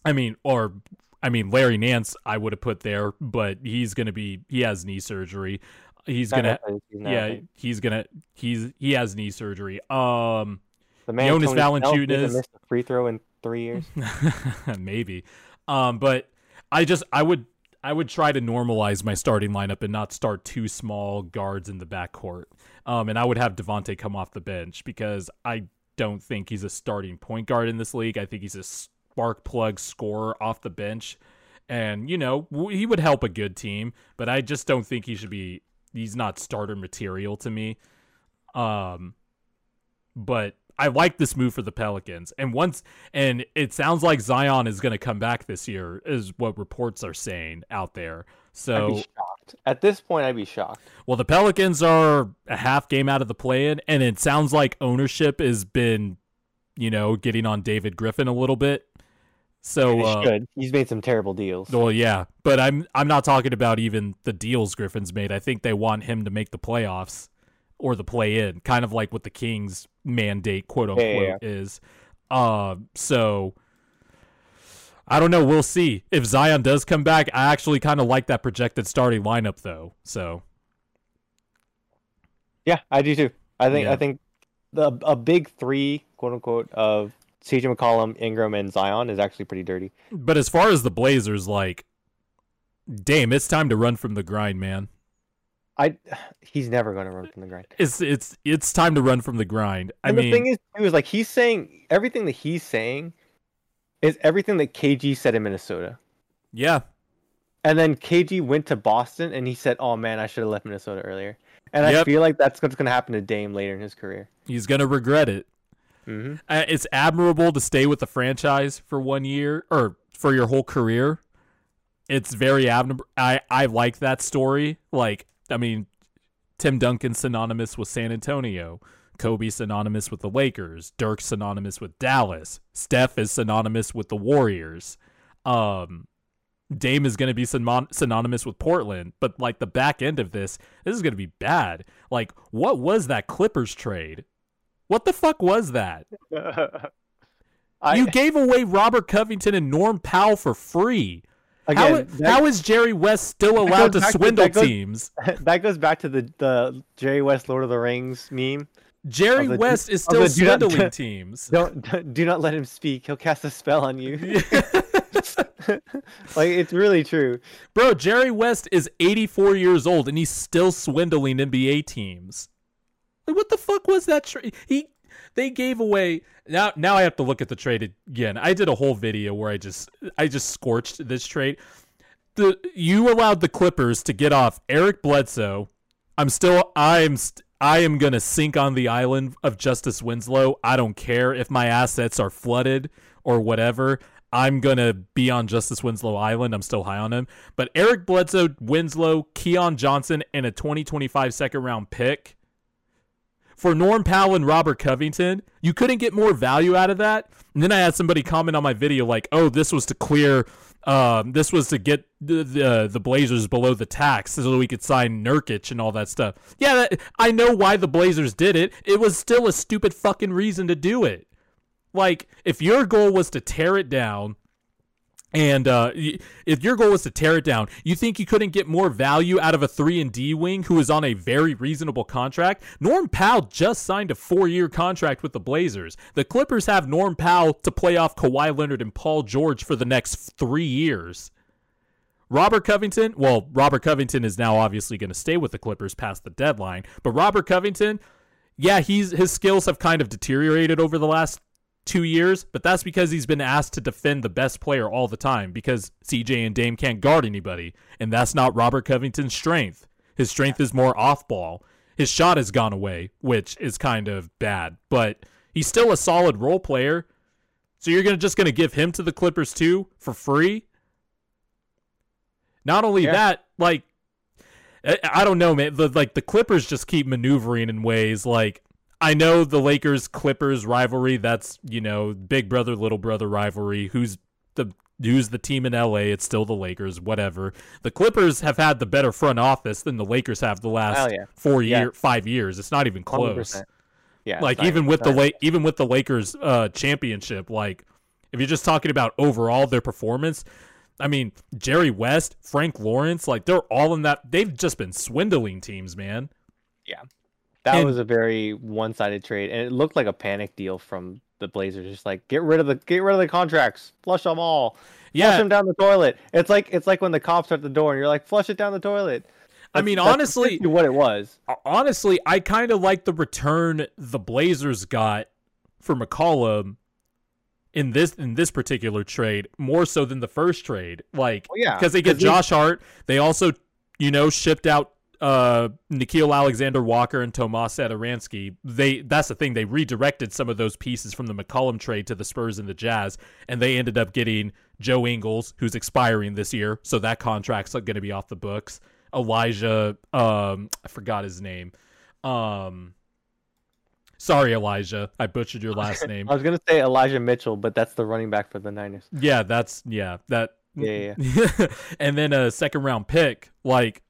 B: I mean, or I mean, Larry Nance, I would have put there, but he's gonna be he has knee surgery. He's gonna yeah, he's gonna he's he has knee surgery. Um,
A: the man Jonas Valanciunas missed a free throw in three years,
B: maybe. Um, but I just I would I would try to normalize my starting lineup and not start two small guards in the backcourt. Um, and I would have Devonte come off the bench because I don't think he's a starting point guard in this league. I think he's a spark plug scorer off the bench. And, you know, he would help a good team, but I just don't think he should be he's not starter material to me. Um but I like this move for the Pelicans. And once and it sounds like Zion is going to come back this year is what reports are saying out there. So shocked
A: At this point I'd be shocked.
B: Well, the Pelicans are a half game out of the play-in and it sounds like ownership has been you know, getting on David Griffin a little bit. So uh,
A: he's made some terrible deals.
B: Well, yeah, but I'm I'm not talking about even the deals Griffin's made. I think they want him to make the playoffs or the play in, kind of like what the Kings mandate, quote unquote, yeah, yeah, yeah. is. Uh, so I don't know. We'll see if Zion does come back. I actually kind of like that projected starting lineup, though. So
A: yeah, I do too. I think I think the a big three, quote unquote, of CJ McCollum, Ingram, and Zion is actually pretty dirty.
B: But as far as the Blazers, like, damn, it's time to run from the grind, man.
A: I he's never going to run from the grind.
B: It's it's it's time to run from the grind.
A: I
B: and
A: mean, the thing is, too, is like he's saying everything that he's saying is everything that KG said in Minnesota.
B: Yeah.
A: And then KG went to Boston and he said, "Oh man, I should have left Minnesota earlier." And yep. I feel like that's what's going to happen to Dame later in his career.
B: He's going to regret it.
A: Mm-hmm.
B: Uh, it's admirable to stay with the franchise for one year or for your whole career. It's very admirable. I I like that story. Like, I mean, Tim Duncan synonymous with San Antonio. Kobe synonymous with the Lakers. Dirk synonymous with Dallas. Steph is synonymous with the Warriors. Um, Dame is going to be synonymous with Portland, but like the back end of this, this is going to be bad. Like, what was that Clippers trade? What the fuck was that? I, you gave away Robert Covington and Norm Powell for free. Again, how, that, how is Jerry West still allowed to swindle
A: to, that
B: teams?
A: Goes, that goes back to the, the Jerry West Lord of the Rings meme.
B: Jerry the, West is still swindling not, teams.
A: Don't do not let him speak. He'll cast a spell on you. like it's really true.
B: Bro, Jerry West is 84 years old and he's still swindling NBA teams. Like, what the fuck was that trade? He they gave away now now I have to look at the trade again. I did a whole video where I just I just scorched this trade. The you allowed the Clippers to get off Eric Bledsoe. I'm still I'm st- I am going to sink on the island of Justice Winslow. I don't care if my assets are flooded or whatever. I'm going to be on Justice Winslow Island. I'm still high on him. But Eric Bledsoe, Winslow, Keon Johnson, and a 2025 second round pick for Norm Powell and Robert Covington, you couldn't get more value out of that. And then I had somebody comment on my video like, "Oh, this was to clear, um, this was to get the the, the Blazers below the tax so we could sign Nurkic and all that stuff." Yeah, that, I know why the Blazers did it. It was still a stupid fucking reason to do it. Like, if your goal was to tear it down and uh, if your goal was to tear it down, you think you couldn't get more value out of a three and D wing who is on a very reasonable contract? Norm Powell just signed a four-year contract with the Blazers. The Clippers have Norm Powell to play off Kawhi Leonard and Paul George for the next three years. Robert Covington, well, Robert Covington is now obviously going to stay with the Clippers past the deadline, but Robert Covington, yeah, he's his skills have kind of deteriorated over the last two years, but that's because he's been asked to defend the best player all the time because CJ and Dame can't guard anybody, and that's not Robert Covington's strength. His strength is more off ball. His shot has gone away, which is kind of bad, but he's still a solid role player. So you're gonna just gonna give him to the Clippers too for free? Not only
A: Yeah.
B: that, like I, I don't know, man. The, like the Clippers just keep maneuvering in ways like I know the Lakers Clippers rivalry. That's you know big brother little brother rivalry. Who's the who's the team in LA? It's still the Lakers. Whatever. The Clippers have had the better front office than the Lakers have the last
A: yeah.
B: four
A: Yeah.
B: year five years. It's not even close
A: 100%. Yeah.
B: like even with the
A: not-
B: La- even with the Lakers uh championship like if you're just talking about overall their performance I mean Jerry West, Frank Lawrence, like they're all in that they've just been swindling teams, man.
A: That
B: and-
A: was a very one-sided trade, and it looked like a panic deal from the Blazers. Just like get rid of the get rid of the contracts, flush them all, flush them down the toilet. It's like it's like when the cops are at the door, and you're like, flush it down the toilet.
B: I mean,
A: that's
B: honestly-
A: what it was.
B: honestly, I kind of like the return the Blazers got for McCollum in this in this particular trade more so than the first trade. Like
A: Well, yeah,
B: because they get
A: 'cause he-
B: Josh Hart. They also, you know, shipped out uh Nickeil Alexander Walker and Tomas Satoransky. They that's the thing. They redirected some of those pieces from the McCollum trade to the Spurs and the Jazz, and they ended up getting Joe Ingles, who's expiring this year, so that contract's going to be off the books. Elijah, um, I forgot his name. Um, sorry, Elijah, I butchered your last name.
A: I was gonna say Elijah Mitchell, but that's the running back for the Niners.
B: Yeah, that's yeah, that
A: Yeah, yeah,
B: and then a second round pick. Like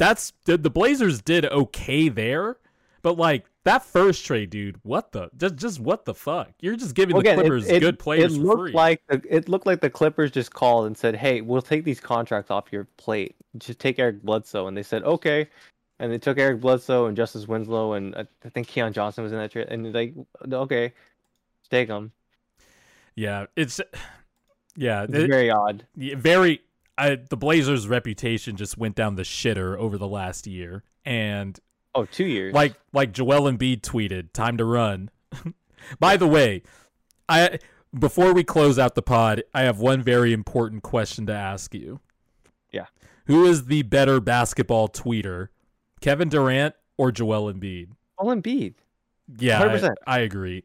B: that's the, the Blazers did okay there, but like that first trade, dude, what the just just what the fuck? You're just giving
A: Well,
B: the
A: again, it-
B: Clippers
A: it,
B: good players
A: It
B: for
A: looked
B: free.
A: like the, it looked like the Clippers just called and said, "Hey, we'll take these contracts off your plate. Just take Eric Bledsoe." And they said, "Okay." And they took Eric Bledsoe and Justice Winslow and I, I think Keon Johnson was in that trade. And like, "Okay, take them."
B: yeah, it's yeah,
A: It's
B: it-
A: very odd.
B: very. I, the Blazers' reputation just went down the shitter over the last year, and
A: Oh, two years.
B: like like Joel Embiid tweeted, "Time to run." By the way, I before we close out the pod, I have one very important question to ask you.
A: Yeah.
B: Who is the better basketball tweeter, Kevin Durant or Joel Embiid?
A: Joel Embiid.
B: Yeah, I,
A: 100%.
B: I agree.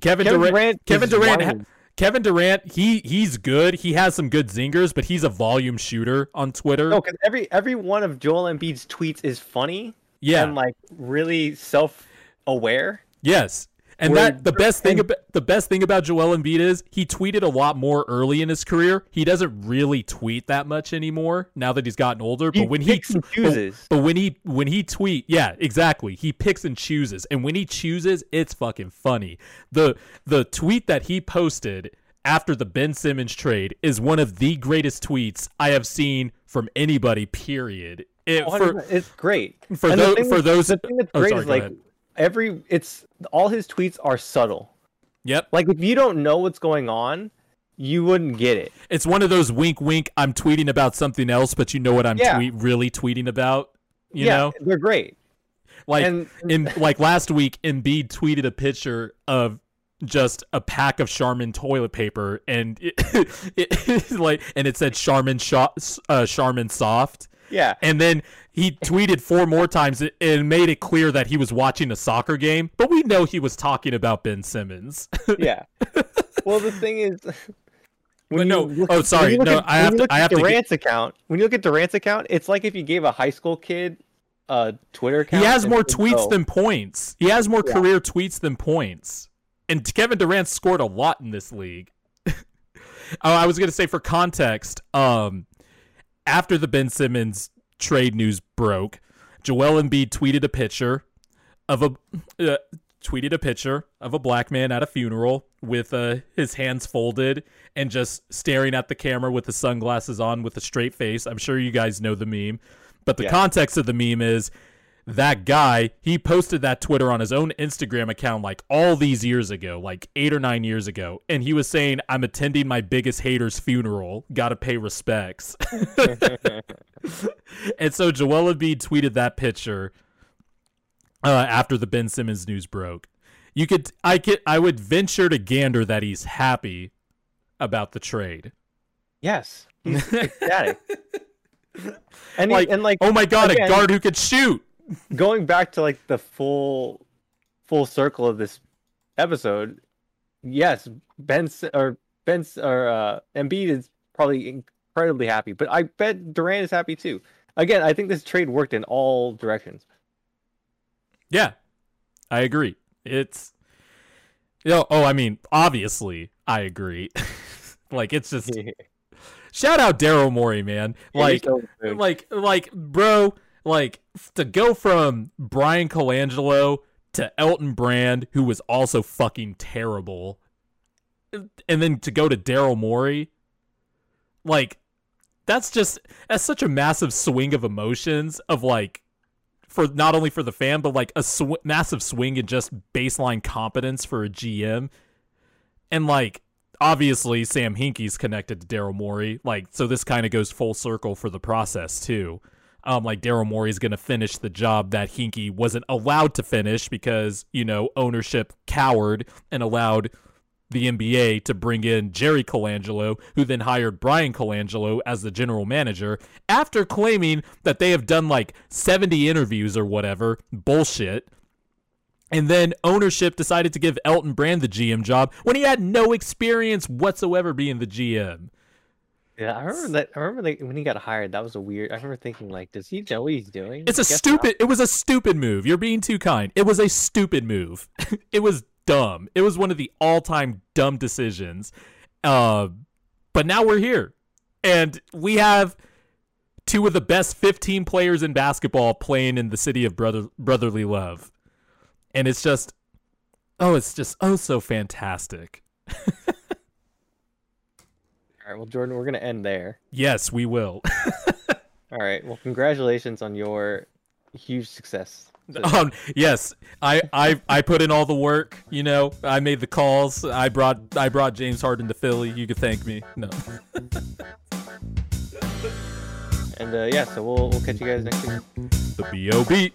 B: Kevin,
A: Kevin
B: Durant,
A: Durant.
B: Kevin Durant. Kevin Durant, he he's good. He has some good zingers, but he's a volume shooter on Twitter.
A: No, because every every one of Joel Embiid's tweets is funny
B: yeah,
A: and like really self-aware.
B: Yes. And
A: Where-
B: that the best thing about the best thing about Joel Embiid is he tweeted a lot more early in his career. He doesn't really tweet that much anymore now that he's gotten older.
A: He
B: but when he
A: chooses.
B: But, but when he when he tweet, yeah, exactly. He picks and chooses. And when he chooses, it's fucking funny. The the tweet that he posted after the Ben Simmons trade is one of the greatest tweets I have seen from anybody. Period. It, for
A: it's great.
B: for those for those
A: the thing that's
B: oh,
A: great
B: sorry,
A: is like
B: ahead.
A: Every it's all his tweets are subtle.
B: Yep.
A: Like if you don't know what's going on, you wouldn't get it.
B: It's one of those wink wink I'm tweeting about something else but you know what I'm
A: Yeah.
B: tweet really tweeting about, you
A: yeah,
B: know?
A: they're great.
B: Like
A: and
B: in like last week Embiid tweeted a picture of just a pack of Charmin toilet paper and it, it, like and it said Charmin Sho- uh, Charmin soft
A: yeah,
B: and then he tweeted four more times and made it clear that he was watching a soccer game but we know he was talking about Ben Simmons.
A: yeah. well, the thing is,
B: But no-
A: look-
B: oh,
A: when
B: sorry, no,
A: at-
B: I have to- I have to get-
A: Durant's account. When you look at Durant's account, it's like if you gave a high school kid a Twitter account.
B: He has more tweets
A: "Oh,
B: than points. He has more
A: Yeah.
B: career tweets than points. And Kevin Durant scored a lot in this league. oh, I was gonna say for context, um, after the Ben Simmons trade news broke, Joel Embiid tweeted a picture of a uh, tweeted a picture of a black man at a funeral with uh, his hands folded and just staring at the camera with the sunglasses on with a straight face. I'm sure you guys know the meme. But the
A: Yeah.
B: context of the meme is that guy, he posted that Twitter on his own Instagram account like all these years ago, like eight or nine years ago. And he was saying, I'm attending my biggest hater's funeral. Gotta pay respects. and so Joel Embiid tweeted that picture uh, after the Ben Simmons news broke. You could I could I would venture to gander that he's happy about the trade.
A: Yes, he's ecstatic. and
B: Like,
A: he, and like
B: Oh my god,
A: Again-
B: a guard who could shoot.
A: Going back to like the full full circle of this episode, yes, Ben or Ben or uh, Embiid is probably incredibly happy, but I bet Durant is happy too. Again, I think this trade worked in all directions.
B: Yeah. I agree. It's you know, oh, I mean, obviously I agree. like it's just shout out Daryl Morey, man. Like
A: so
B: like like bro like to go from bryan colangelo to elton brand who was also fucking terrible and then to go to daryl morey like that's just that's such a massive swing of emotions of like for not only for the fan but like a sw- massive swing in just baseline competence for a gm and like obviously Sam Hinkie's connected to Daryl Morey, like so this kind of goes full circle for the process too. Um, like Daryl Morey's gonna finish the job that Hinkie wasn't allowed to finish because you know ownership cowered and allowed the NBA to bring in Jerry Colangelo, who then hired Bryan Colangelo as the general manager after claiming that they have done like 70 interviews or whatever bullshit. And then ownership decided to give Elton Brand the GM job when he had no experience whatsoever being the GM.
A: Yeah, I remember that. I remember like, when he got hired. That was a weird. I remember thinking like, does he know what he's doing?
B: It's a
A: Guess not.
B: stupid. It was a stupid move. You're being too kind. It was a stupid move. it was dumb. It was one of the all-time dumb decisions. Uh, but now we're here, and we have two of the best 15 players in basketball playing in the city of brother brotherly love, and it's just, oh, it's just oh so fantastic.
A: All right, well, Jordan, we're gonna end there.
B: Yes, we will.
A: All right. Well, congratulations on your huge success.
B: Um, yes, I, I I put in all the work. You know, I made the calls. I brought I brought James Harden to Philly. You could thank me. No,
A: And uh, yeah, so we'll we'll catch you guys next week.
B: the Bo beat.